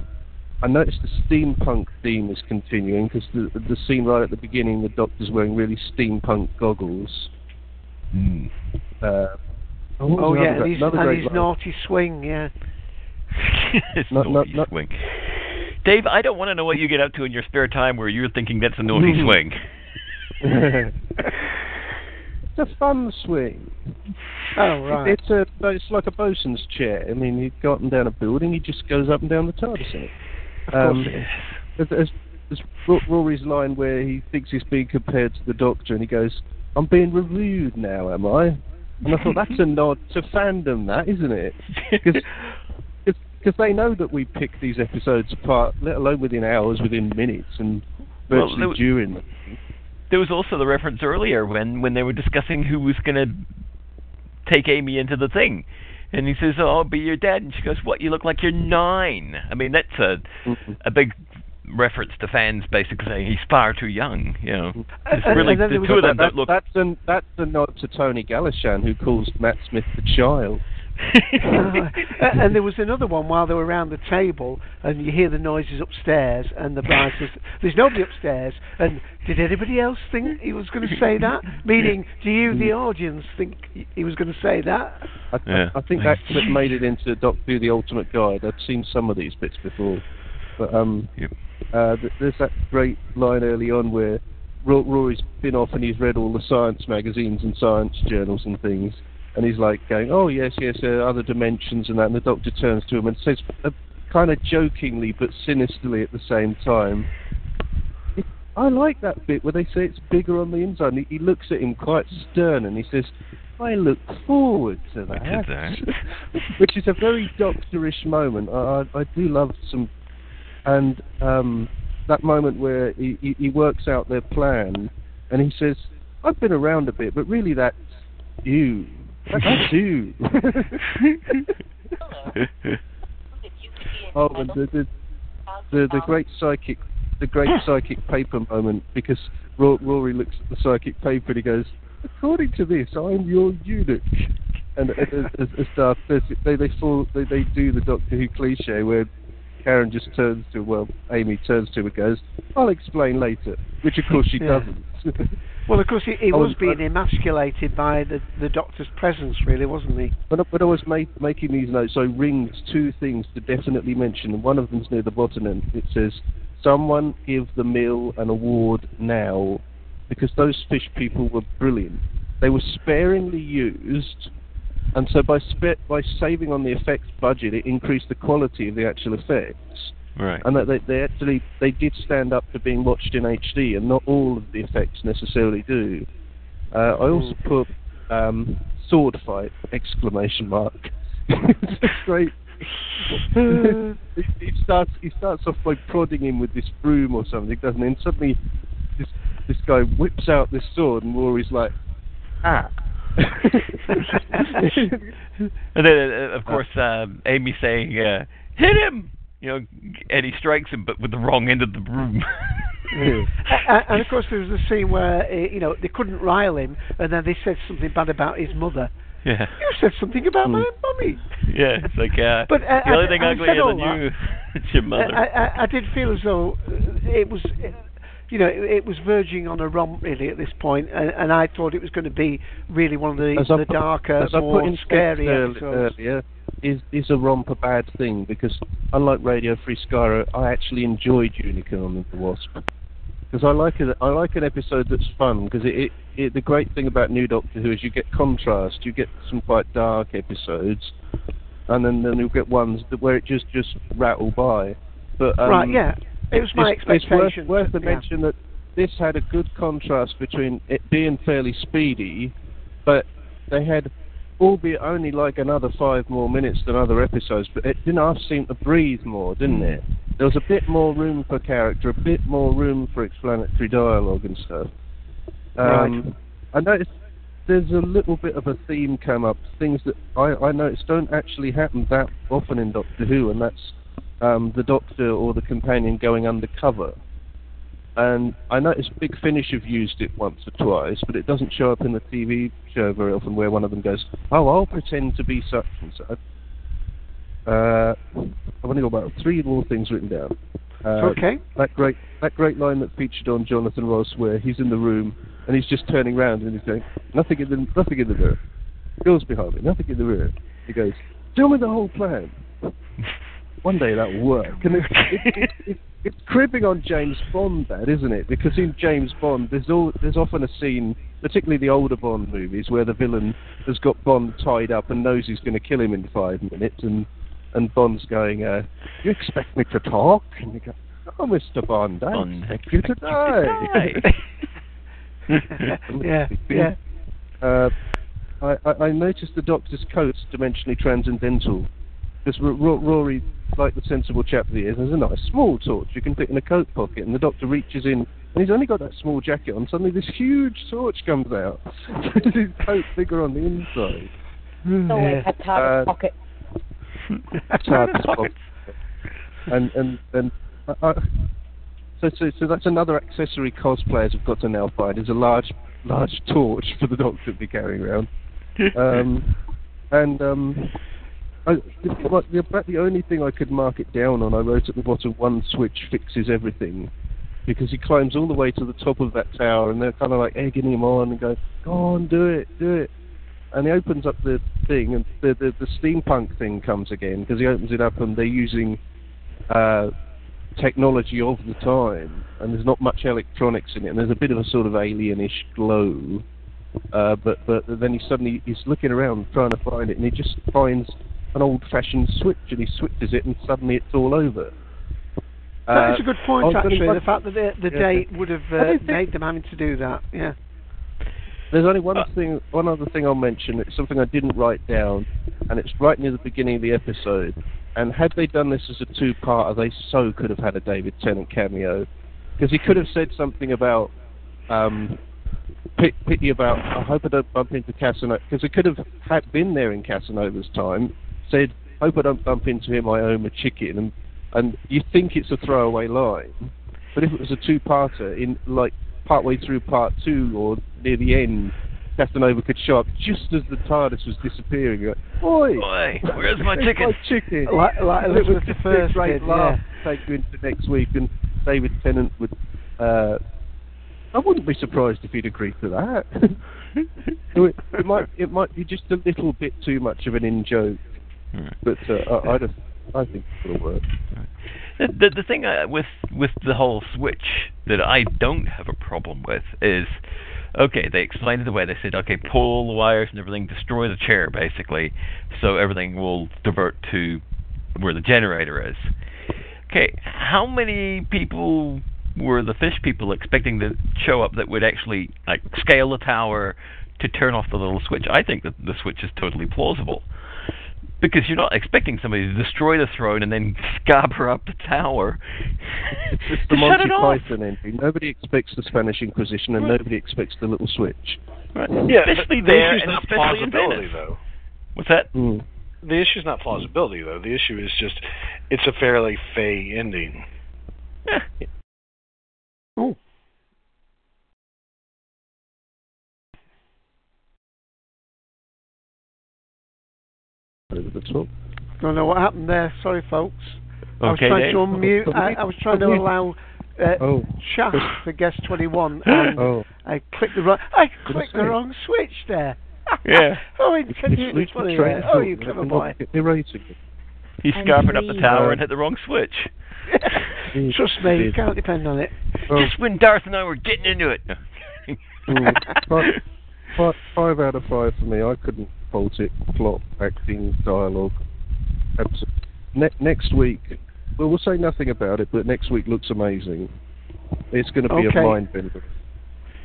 I noticed the steampunk theme is continuing because the the scene right at the beginning, the Doctor's wearing really steampunk goggles. Mm. Uh, Oh, yeah, and his, another and great his naughty swing, yeah. It's naughty not- not- swing. Dave, I don't want to know what you get up to in your spare time where you're thinking that's a naughty Mm. swing. it's a fun swing. Oh, right. It's a it's like a bosun's chair. I mean, you go up and down a building, he just goes up and down the TARDIS in it. Um, is. There's, there's Rory's line where he thinks he's being compared to the Doctor, and he goes, "I'm being reviewed now, am I?" And I thought that's a nod to fandom, that isn't it? Because they know that we pick these episodes apart, let alone within hours, within minutes, and Well, virtually there w- during. There was also the reference earlier when, when they were discussing who was going to take Amy into the thing. And he says, "Oh, I'll be your dad." And she goes, "What? You look like you're nine. I mean, that's a a big reference to fans basically saying he's far too young. You know, mm-hmm. it's And- really and the two of a- them that, don't look. That's an that's a nod to Tony Galashan, who calls Matt Smith the child. Uh, and there was another one while they were around the table, and you hear the noises upstairs, and the bride says, "There's nobody upstairs." And did anybody else think he was going to say that? Meaning, do you, the audience, think he was going to say that? I, Yeah. I, I think that clip made it into Doctor Who: The Ultimate Guide. I'd seen some of these bits before, but um, uh, th- there's that great line early on where Ro- Rory's been off and he's read all the science magazines and science journals and things, and he's like going, "Oh yes, yes, there are other dimensions and that." And the Doctor turns to him and says, uh, kind of jokingly but sinisterly at the same time. "It- I like that bit where they say it's bigger on the inside. And he, he looks at him quite stern and he says, I look forward to that. That. Which is a very doctorish moment. I, I, I do love some, and um, that moment where he, he, he works out their plan, and he says, "I've been around a bit, but really that's you. You." oh, and the, the the the great psychic, the great psychic paper moment because Ro- Rory looks at the psychic paper and he goes, "According to this, I'm your eunuch." And as, as, as Darth says, they they fall they they do the Doctor Who cliche where Karen just turns to well, Amy turns to him and goes, "I'll explain later," which of course she Yeah. doesn't. Well, of course, he, he was was- being emasculated by the, the Doctor's presence, really, wasn't he? When I, when I was ma- making these notes, I ringed two things to definitely mention, and one of them's near the bottom end. It says, "Someone give the mill an award now," because those fish people were brilliant. They were sparingly used, and so by by saving on the effects budget, it increased the quality of the actual effects. Right. And that they, they actually they did stand up to being watched in HD, and not all of the effects necessarily do. Uh, I also put um, sword fight exclamation mark. it's great. he, starts he starts off by prodding him with this broom or something, doesn't he? And suddenly this this guy whips out this sword, and Rory's like, ah. and then, uh, of course, uh, Amy saying, uh, "Hit him!" You know, and he strikes him, but with the wrong end of the broom. and, and of course, there was a scene where uh, you know they couldn't rile him, and then they said something bad about his mother. yeah, You said something about my mummy. yeah. It's like uh, But, uh, the only I- thing I uglier said all than you, it's your mother. I, I, I did feel as though uh, it was, uh, you know, it, it was verging on a romp really at this point, and, and I thought it was going to be really one of the, As the put- darker, as I more scary episodes. earlier, is is a romp a bad thing? Because unlike Radio Free Skaro, I actually enjoyed Unicorn and the Wasp. Because I like it, I like an episode that's fun. Because it, it, it, the great thing about New Doctor Who is you get contrast. You get some quite dark episodes, and then then you get ones that where it just just rattle by. But um, Right, yeah. It was my it's, it's worth, worth the yeah. mention that this had a good contrast between it being fairly speedy, but they had, albeit only like another five more minutes than other episodes, but it didn't half seem to breathe more, didn't it? There was a bit more room for character, a bit more room for explanatory dialogue and stuff. Um, I noticed there's a little bit of a theme come up, things that I, I noticed don't actually happen that often in Doctor Who, and that's um, the Doctor or the companion going undercover. And I noticed Big Finish have used it once or twice, but it doesn't show up in the TV show very often where one of them goes, Oh, I'll pretend to be such and such. Uh, I've only got about three more things written down. Uh, Okay. That great, that great line that featured on Jonathan Ross, where he's in the room and he's just turning around and he's going, "Nothing in the, nothing in the mirror. Girls behind me, nothing in the mirror." He goes, "Tell me the whole plan." One day that will work. And it's, it, it, it, it's cribbing on James Bond, that isn't it? Because in James Bond, there's all, there's often a scene, particularly the older Bond movies, where the villain has got Bond tied up and knows he's going to kill him in five minutes, and and Bond's going, uh, "You expect me to talk?" And you go, "Oh, Mr. Bond, I Bond, expect you to die." yeah, yeah. Uh, I, I, I noticed the Doctor's coat's dimensionally transcendental. Because R- R- Rory, like the sensible chap that he is, has a nice small torch you can fit in a coat pocket, and the Doctor reaches in, and he's only got that small jacket on. Suddenly, this huge torch comes out. his coat bigger on the inside. It's always had target Uh, pocket. Target pocket. and and and I, I, so, so so that's another accessory cosplayers have got to now find is a large large torch for the Doctor to be carrying around. Um, and um, I, about the only thing I could mark it down on, I wrote at the bottom, one switch fixes everything. Because he climbs all the way to the top of that tower, and they're kind of like egging him on and go, "Go on, do it, do it." And he opens up the thing, and the the, the steampunk thing comes again because he opens it up, and they're using uh, technology of the time, and there's not much electronics in it, and there's a bit of a sort of alienish glow. Uh, but but then he suddenly he's looking around trying to find it, and he just finds an old-fashioned switch, and he switches it, and suddenly it's all over. That Uh, is a good point, actually. The fact that the, the Yeah. date would have uh, made them having to do that. Yeah. There's only one thing, one other thing I'll mention. It's something I didn't write down, and it's right near the beginning of the episode. And had they done this as a two-parter, they so could have had a David Tennant cameo, because he could have said something about um, pit, pity about. I hope I don't bump into Casanova, because he could have had been there in Casanova's time. Said, hope I don't bump into him. I own a chicken, and and you think it's a throwaway line, but if it was a two-parter, in like partway through part two or near the end, Casanova could show up just as the TARDIS was disappearing. You're Like, Oi, Oi, where's my chicken? My chicken. Like- like And it Elizabeth would the a First great did, laugh yeah. to take you into next week, and David Tennant would. Uh, I wouldn't be surprised if he'd agree to that. it, it might it might be just a little bit too much of an in joke, but uh, I, I'd have, I think it'll work. The, the, the thing uh, with with the whole switch that I don't have a problem with is, okay, they explained it away. They said, okay, pull the wires and everything, destroy the chair basically, so everything will divert to where the generator is. Okay, how many people were the fish people expecting to show up that would actually like scale the tower to turn off the little switch? I think that the switch is totally plausible. Because you're not expecting somebody to destroy the throne and then scabber up the tower. It's to the shut Monty it off. Python ending. Nobody expects the Spanish Inquisition, and nobody expects the little switch. Right. Yeah, especially the there and especially in plausibility, Venice. though. What's that? Mm. The issue's not plausibility, though. The issue is just it's a fairly fey ending. Oh. Over the top. Don't know what happened there. Sorry, folks. Okay, I was trying Dave. to unmute. I, I was trying to allow uh, Oh. chat for guest 21, and Oh. I clicked the wrong. I clicked the wrong switch there. Yeah. oh, It's intentionally funny. train there. Oh, you let clever me boy. not get Erasing it. He And up the tower and hit the wrong switch. Trust me, you can't depend on it. Oh. Just when Darth and I were getting into it. Mm. five, five, five out of five for me. I couldn't Plot, acting, dialogue. Ne- next week, well, we'll say nothing about it, but next week looks amazing. It's going to be Okay. a mind bender.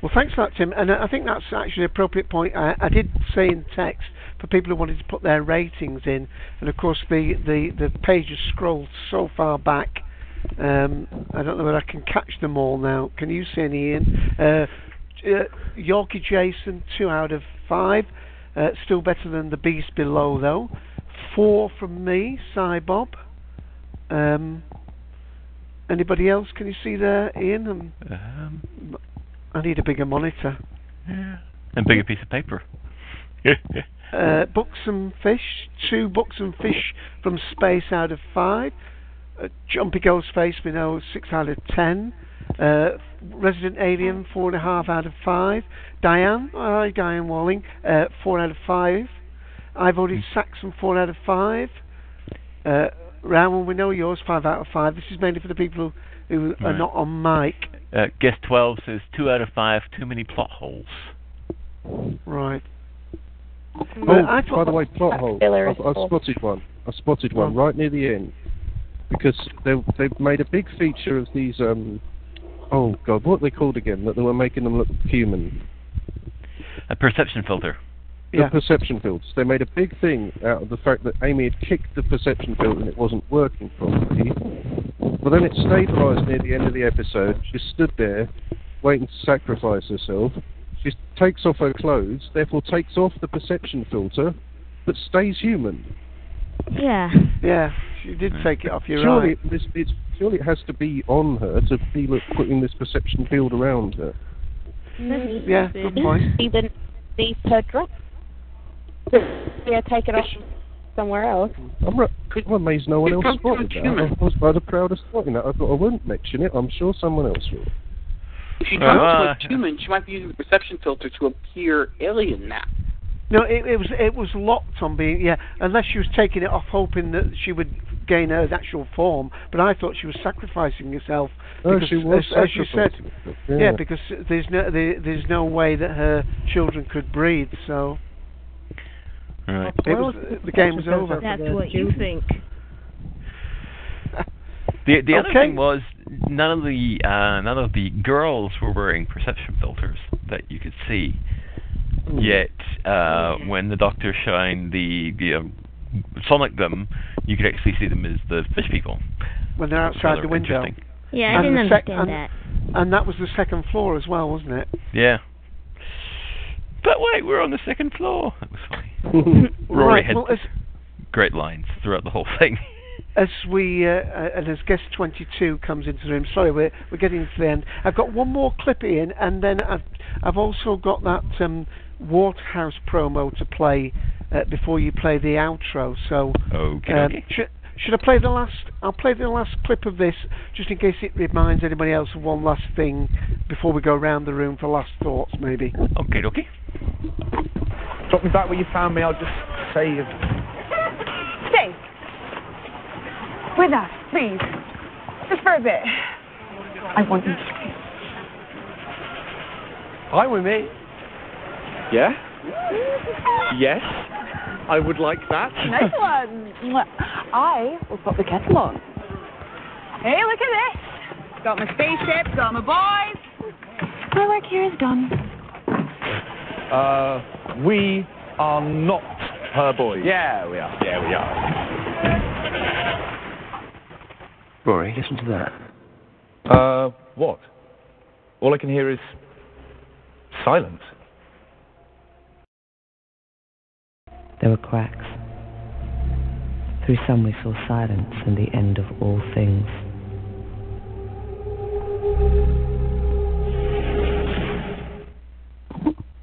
Well, thanks for that, Tim. And I I think that's actually an appropriate point. I, I did say in text for people who wanted to put their ratings in, and of course the, the, the page has scrolled so far back. Um, I don't know whether I can catch them all now. Can you see any, Ian? Uh, uh, Yorkie Jason, two out of five. Uh, still better than the Beast Below, though. Four from me, Cy Bob. Um, anybody else? Can you see there, Ian? Um, Um, I need a bigger monitor. yeah. And bigger piece of paper. Uh, books and fish, two books and fish from space out of five. Uh, Jumpy Ghostface, we know six out of ten. Uh, Resident Alien, four and a half out of five. Diane, hi Diane Walling, uh, four out of five. I've already Saxon, four out of five. Uh, Rowan, we know yours, five out of five. This is mainly for the people who, who are Right. not on mic. Uh, guest 12 says 2 out of 5, too many plot holes. Right. Oh, I by thought- the way, plot hole. I've, I've spotted one. I spotted one Oh. right near the end because they they've made a big feature of these. Um, oh God, what are they called again? That they were making them look human. A perception filter. The perception filters. They made a big thing out of the fact that Amy had kicked the perception filter and it wasn't working properly. But then it stabilised near the end of the episode. She stood there, waiting to sacrifice herself. She takes off her clothes, therefore takes off the perception filter, but stays human. Yeah. Yeah, she did take it off. You're surely, right. It's, it's, surely it has to be on her to be look, putting this perception field around her. Yeah, good point. Even beneath her dress. Yeah, take it off somewhere else. I'm, ra- I'm amazed no one else spotted that. human. I was rather proud of spotting that. I thought I wouldn't mention it. I'm sure someone else will. If she Well, turns uh, to a human, she might be using the perception filter to appear alien now. No, it, it was it was locked on being yeah. Unless she was taking it off, hoping that she would gain her actual form. But I thought she was sacrificing herself. Oh, because, she was as, as you said, sacrificing yeah. yeah. because there's no there, there's no way that her children could breathe, So Right. it was, the game was over. That's what you think. The the other thing was none of the uh, none of the girls were wearing perception filters that you could see. Yet uh, when the doctor shined the the um, sonic them, you could actually see them as the fish people. when they're That outside rather the window. interesting. Yeah, I And didn't the sec- understand and, that. And that was the second floor as well, wasn't it? Yeah. But wait, we're on the second floor. That was funny. Rory right. had Well, as great lines throughout the whole thing. as we uh, uh, and as guest 22 comes into the room. Sorry, we're we're getting to the end. I've got one more clip in, and then I've I've also got that um, Waterhouse promo to play uh, before you play the outro. So Okay. um, should should I play the last? I'll play the last clip of this just in case it reminds anybody else of one last thing before we go around the room for last thoughts, maybe. Okay, okay. Drop me back where you found me. I'll just say Stay. With us, please. Just for a bit. I want you to stay. Hi, with me. Yeah? Yes. I would like that. Nice one. I will put the kettle on. Hey, look at this. Got my spaceship, got my boys. My work here is done. Uh, we are not her boys. Yeah, we are. Yeah, we are. Rory, listen to that. Uh, what? All I can hear is silence. There were cracks. Through some we saw silence and the end of all things.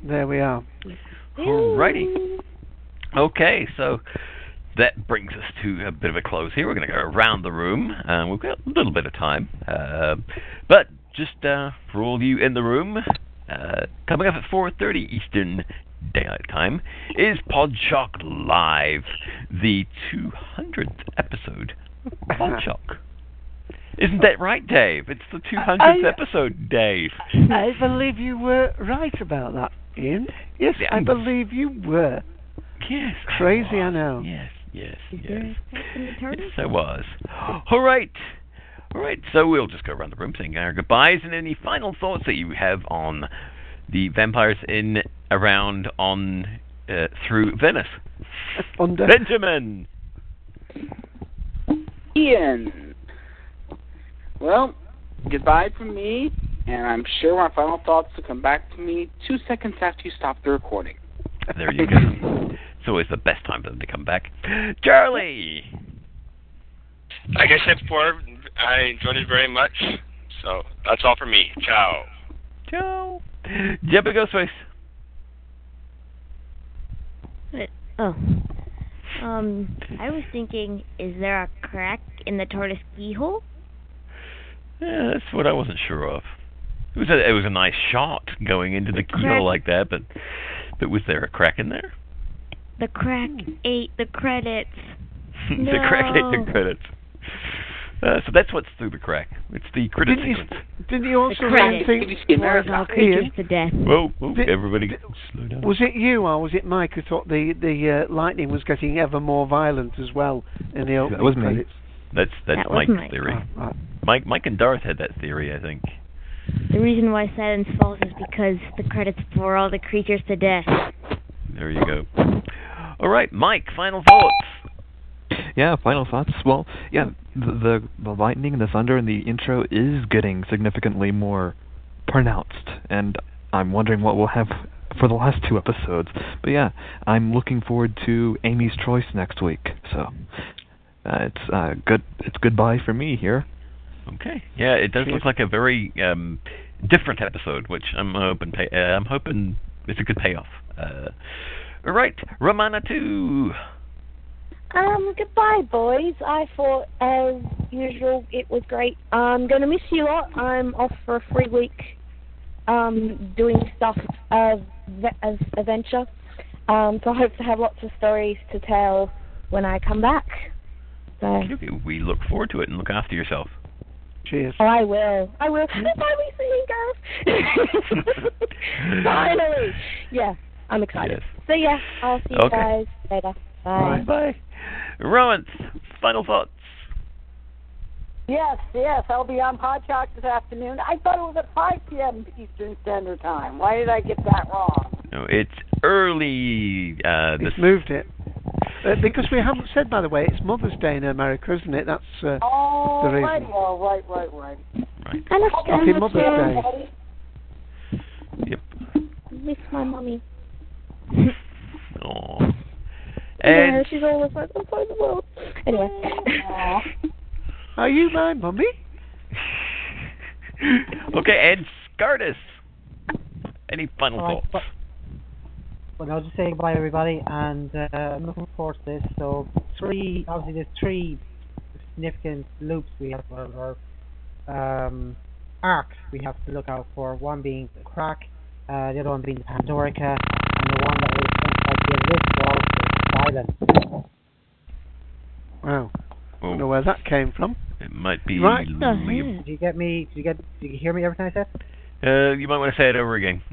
There we are. Alrighty. Okay, so that brings us to a bit of a close here. We're going to go around the room. Uh, we've got a little bit of time. Uh, but just uh, for all of you in the room, uh, coming up at 4.30 Eastern Daylight Time is Podshock Live, the 200th episode of Podshock. Isn't that right, Dave? It's the 200th I- episode, Dave. I believe you were right about that, Ian. Yes, I believe you were. Yes. Crazy, I know. Yes, yes, yes. Yes, I was. All right. All right, so we'll just go around the room saying our goodbyes and any final thoughts that you have on the vampires in, around, on, uh, through Venice. Under. Benjamin! Ian. Well, goodbye from me, and I'm sure my final thoughts will come back to me two seconds after you stop the recording. There you go. It's always the best time for them to come back. Charlie! Like I said before, I enjoyed it very much. So that's all for me. Ciao. Ciao. Jebba Ghostface. Wait, Oh. Um, I was thinking, is there a crack in the tortoise keyhole? Yeah, that's what I wasn't sure of. It was a it was a nice shot going into the crack- keyhole like that, but but was there a crack in there? The crack ate the credits. the crack ate the credits. Uh, so that's what's through the crack. It's the credit Didn't you, didn't you also credits. think Bores all creatures Ian, to death. Whoa, whoa, Did- everybody slow down. Was it you or was it Mike who thought the the uh, lightning was getting ever more violent as well in the opening was me. credits? That's that's That Mike's Mike. theory. Oh, right. Mike Mike and Darth had that theory, I think. The reason why silence falls is because the credits bore all the creatures to death. There you go. All right, Mike. Final thoughts. Yeah, final thoughts. Well, yeah, the, the lightning and the thunder in the intro is getting significantly more pronounced, and I'm wondering what we'll have for the last two episodes. But yeah, I'm looking forward to Amy's Choice next week. So uh, it's uh, good. It's goodbye for me here. Okay. Yeah, it does look like a very um, different episode, which I'm hoping pay, uh, I'm hoping it's a good payoff. Uh, all right, Romana two. Um, goodbye, boys. I thought, as usual, it was great. I'm going to miss you lot. I'm off for a free week um, doing stuff as, as adventure. Um, so I hope to have lots of stories to tell when I come back. So, Okay, we look forward to it and look after yourself. Cheers. oh, I will. I will. Goodbye, we singing girls. Finally. Yeah, I'm excited. So yeah, I'll see you Okay. guys later. Bye. Bye. Rowan, final thoughts. Yes, yes, I'll be on Podshock this afternoon. I thought it was at 5 p.m. Eastern Standard Time. Why did I get that wrong? No, it's early. Uh, this It's moved it. Uh, because we haven't said, by the way, it's Mother's Day in America, isn't it? That's uh, Oh, the reason. right, oh, right, right, right. Happy Mother's Day. Yep. Miss my mummy. Aw. yeah, she's always like, I'm part of the world. Anyway. Are you my mummy? okay, and Scardus. Any final All right, thoughts? Well, I'll just say goodbye, everybody, and uh, I'm looking forward to this. So, three, obviously, there's three significant loops we have, or, or um, arcs we have to look out for. One being the crack, uh, the other one being the Pandorica, and the one that was like the list was. Wow. Oh. Don't know where that came from. It might be Right. Liam. Did you get me? Did you get? Did you hear me everything I said? Uh, you might want to say it over again.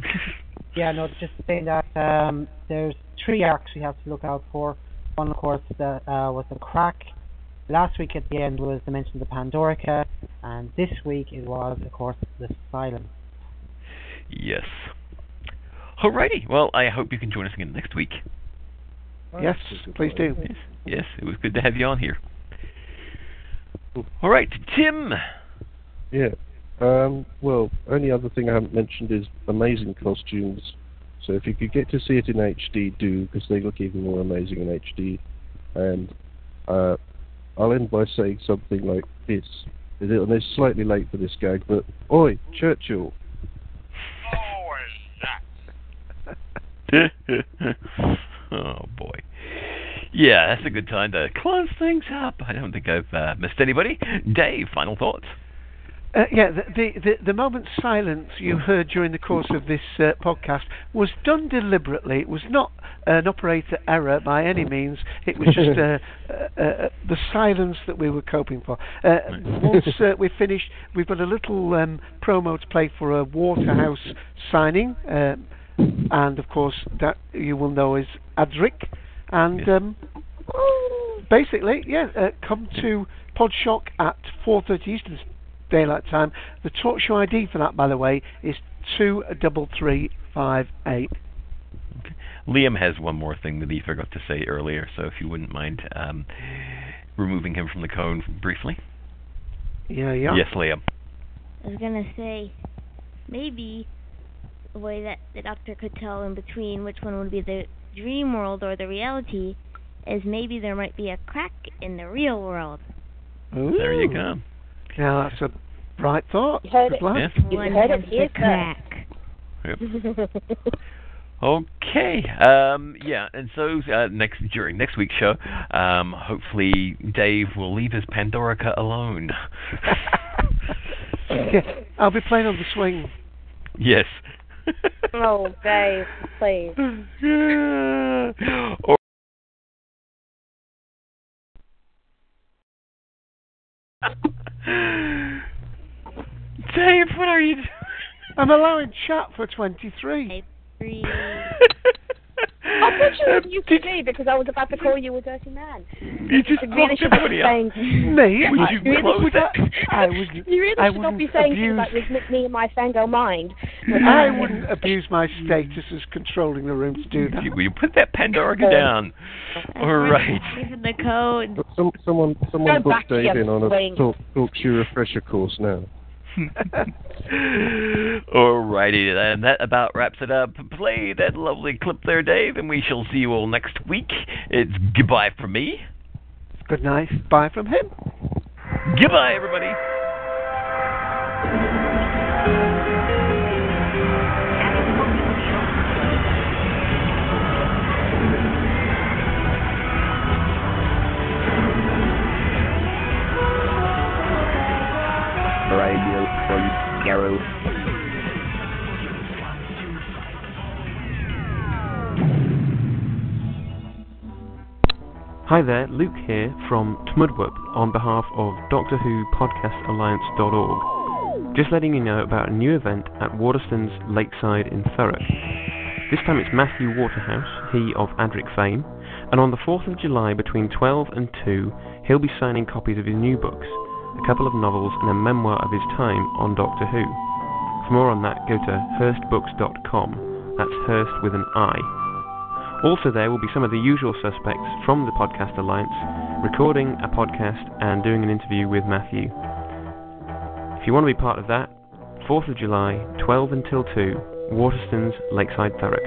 Yeah, no, just saying that um, there's three arcs we have to look out for. One, of course, the, uh, was the crack. Last week at the end was the mention of the Pandorica, and this week it was, of course, the Silence. yes. Alrighty. Well, I hope you can join us again next week. Yes, please do. Yes, yes, it was good to have you on here. All right, Tim. Yeah. Um, well, only other thing I haven't mentioned is amazing costumes. So if you could get to see it in HD, do because they look even more amazing in HD. And uh, I'll end by saying something like this. And it's slightly late for this gag, but oi, Churchill. oh boy. Yeah, that's a good time to close things up. I don't think I've uh, missed anybody. Dave, final thoughts. Uh, yeah, the, the the the moment silence you heard during the course of this uh, podcast was done deliberately. It was not an operator error by any means. It was just uh, uh, uh, the silence that we were coping for. Uh, once uh, we've finished, we've got a little um, promo to play for a Waterhouse signing, um and of course that you will know is Adric. And um, basically, yeah, uh, come to Podshock at 4:30 Eastern Daylight Time. The Talkshoe ID for that, by the way, is two double three five eight. Liam has one more thing that he forgot to say earlier, so if you wouldn't mind um, removing him from the cone briefly. Yeah, yeah. Yes, Liam. I was gonna say, maybe the way that the doctor could tell in between which one would be the dream world or the reality is maybe there might be a crack in the real world. There you go. Yeah, that's a bright thought. You heard Good it. luck. Yeah. One heard has it the here crack. Yep. Okay. Um, yeah, and so uh, next during next week's show, um, hopefully Dave will leave his Pandorica alone. yeah, I'll be playing on the swing. yes. Oh, Dave, please. Or- Dave, what are you doing? I'm allowing chat for 23. I thought you were um, you could me because I was about to call you a dirty man. You just really blocked should not everybody be out. saying. Me? Would I- you really close should that? I wouldn't. You really I should not be saying abuse. things like this make me and my fango mind. Mm. I um, wouldn't abuse my status as controlling the room to do that. You, will you put that Pandorica uh, down? All right. Even the code. Some, someone someone Go book back Dave in on a swing. talk, Talkshoe refresher course now. Alrighty, then. That about wraps it up. Play that lovely clip there, Dave, and we shall see you all next week. It's goodbye from me. Good night. Bye from him. Goodbye, everybody. Hi there, Luke here from Tmudwup on behalf of Doctor Who Podcast Alliance.org. Just letting you know about a new event at Waterstones Lakeside in Thurrock. This time it's Matthew Waterhouse, he of Adric fame, and on the 4th of July between 12 and 2 he'll be signing copies of his new books, a couple of novels and a memoir of his time on Doctor Who. For more on that, go to hirstbooks.com. That's Hirst with an I. Also, there will be some of the usual suspects from the Podcast Alliance recording a podcast and doing an interview with Matthew. If you want to be part of that, 4th of July, 12 until 2, Waterstones, Lakeside Thurrock.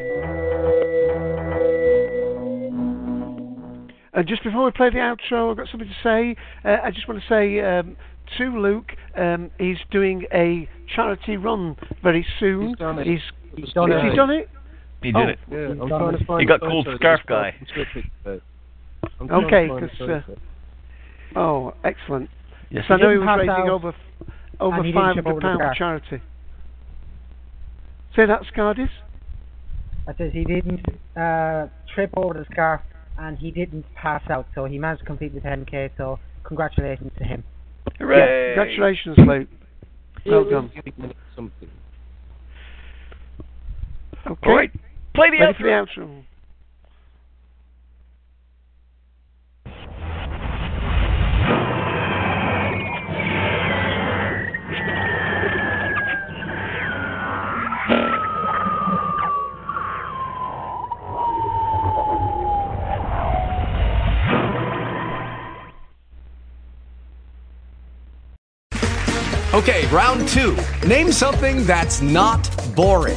And Uh, just before we play the outro, I've got something to say. Uh, I just want to say um, to Luke, um, he's doing a charity run very soon. He's done it. He's, He's done has it. he done it? He Oh. did it. Yeah, I'm trying to find He got called photo Scarf Guy. the specific bit. I'm trying to Okay, because uh, oh, excellent. Yes, so I he know he was raising out, over over and he didn't five trip hundred over the pound for charity. Say that, Scardis. I says he didn't uh, trip over the scarf and he didn't pass out, so he managed to complete the 10k. So congratulations to him. Hooray! Yeah, congratulations, Luke. Well done. Something. Okay. All right, play the Ready outro. for the outro. Okay, round two. Name something that's not boring.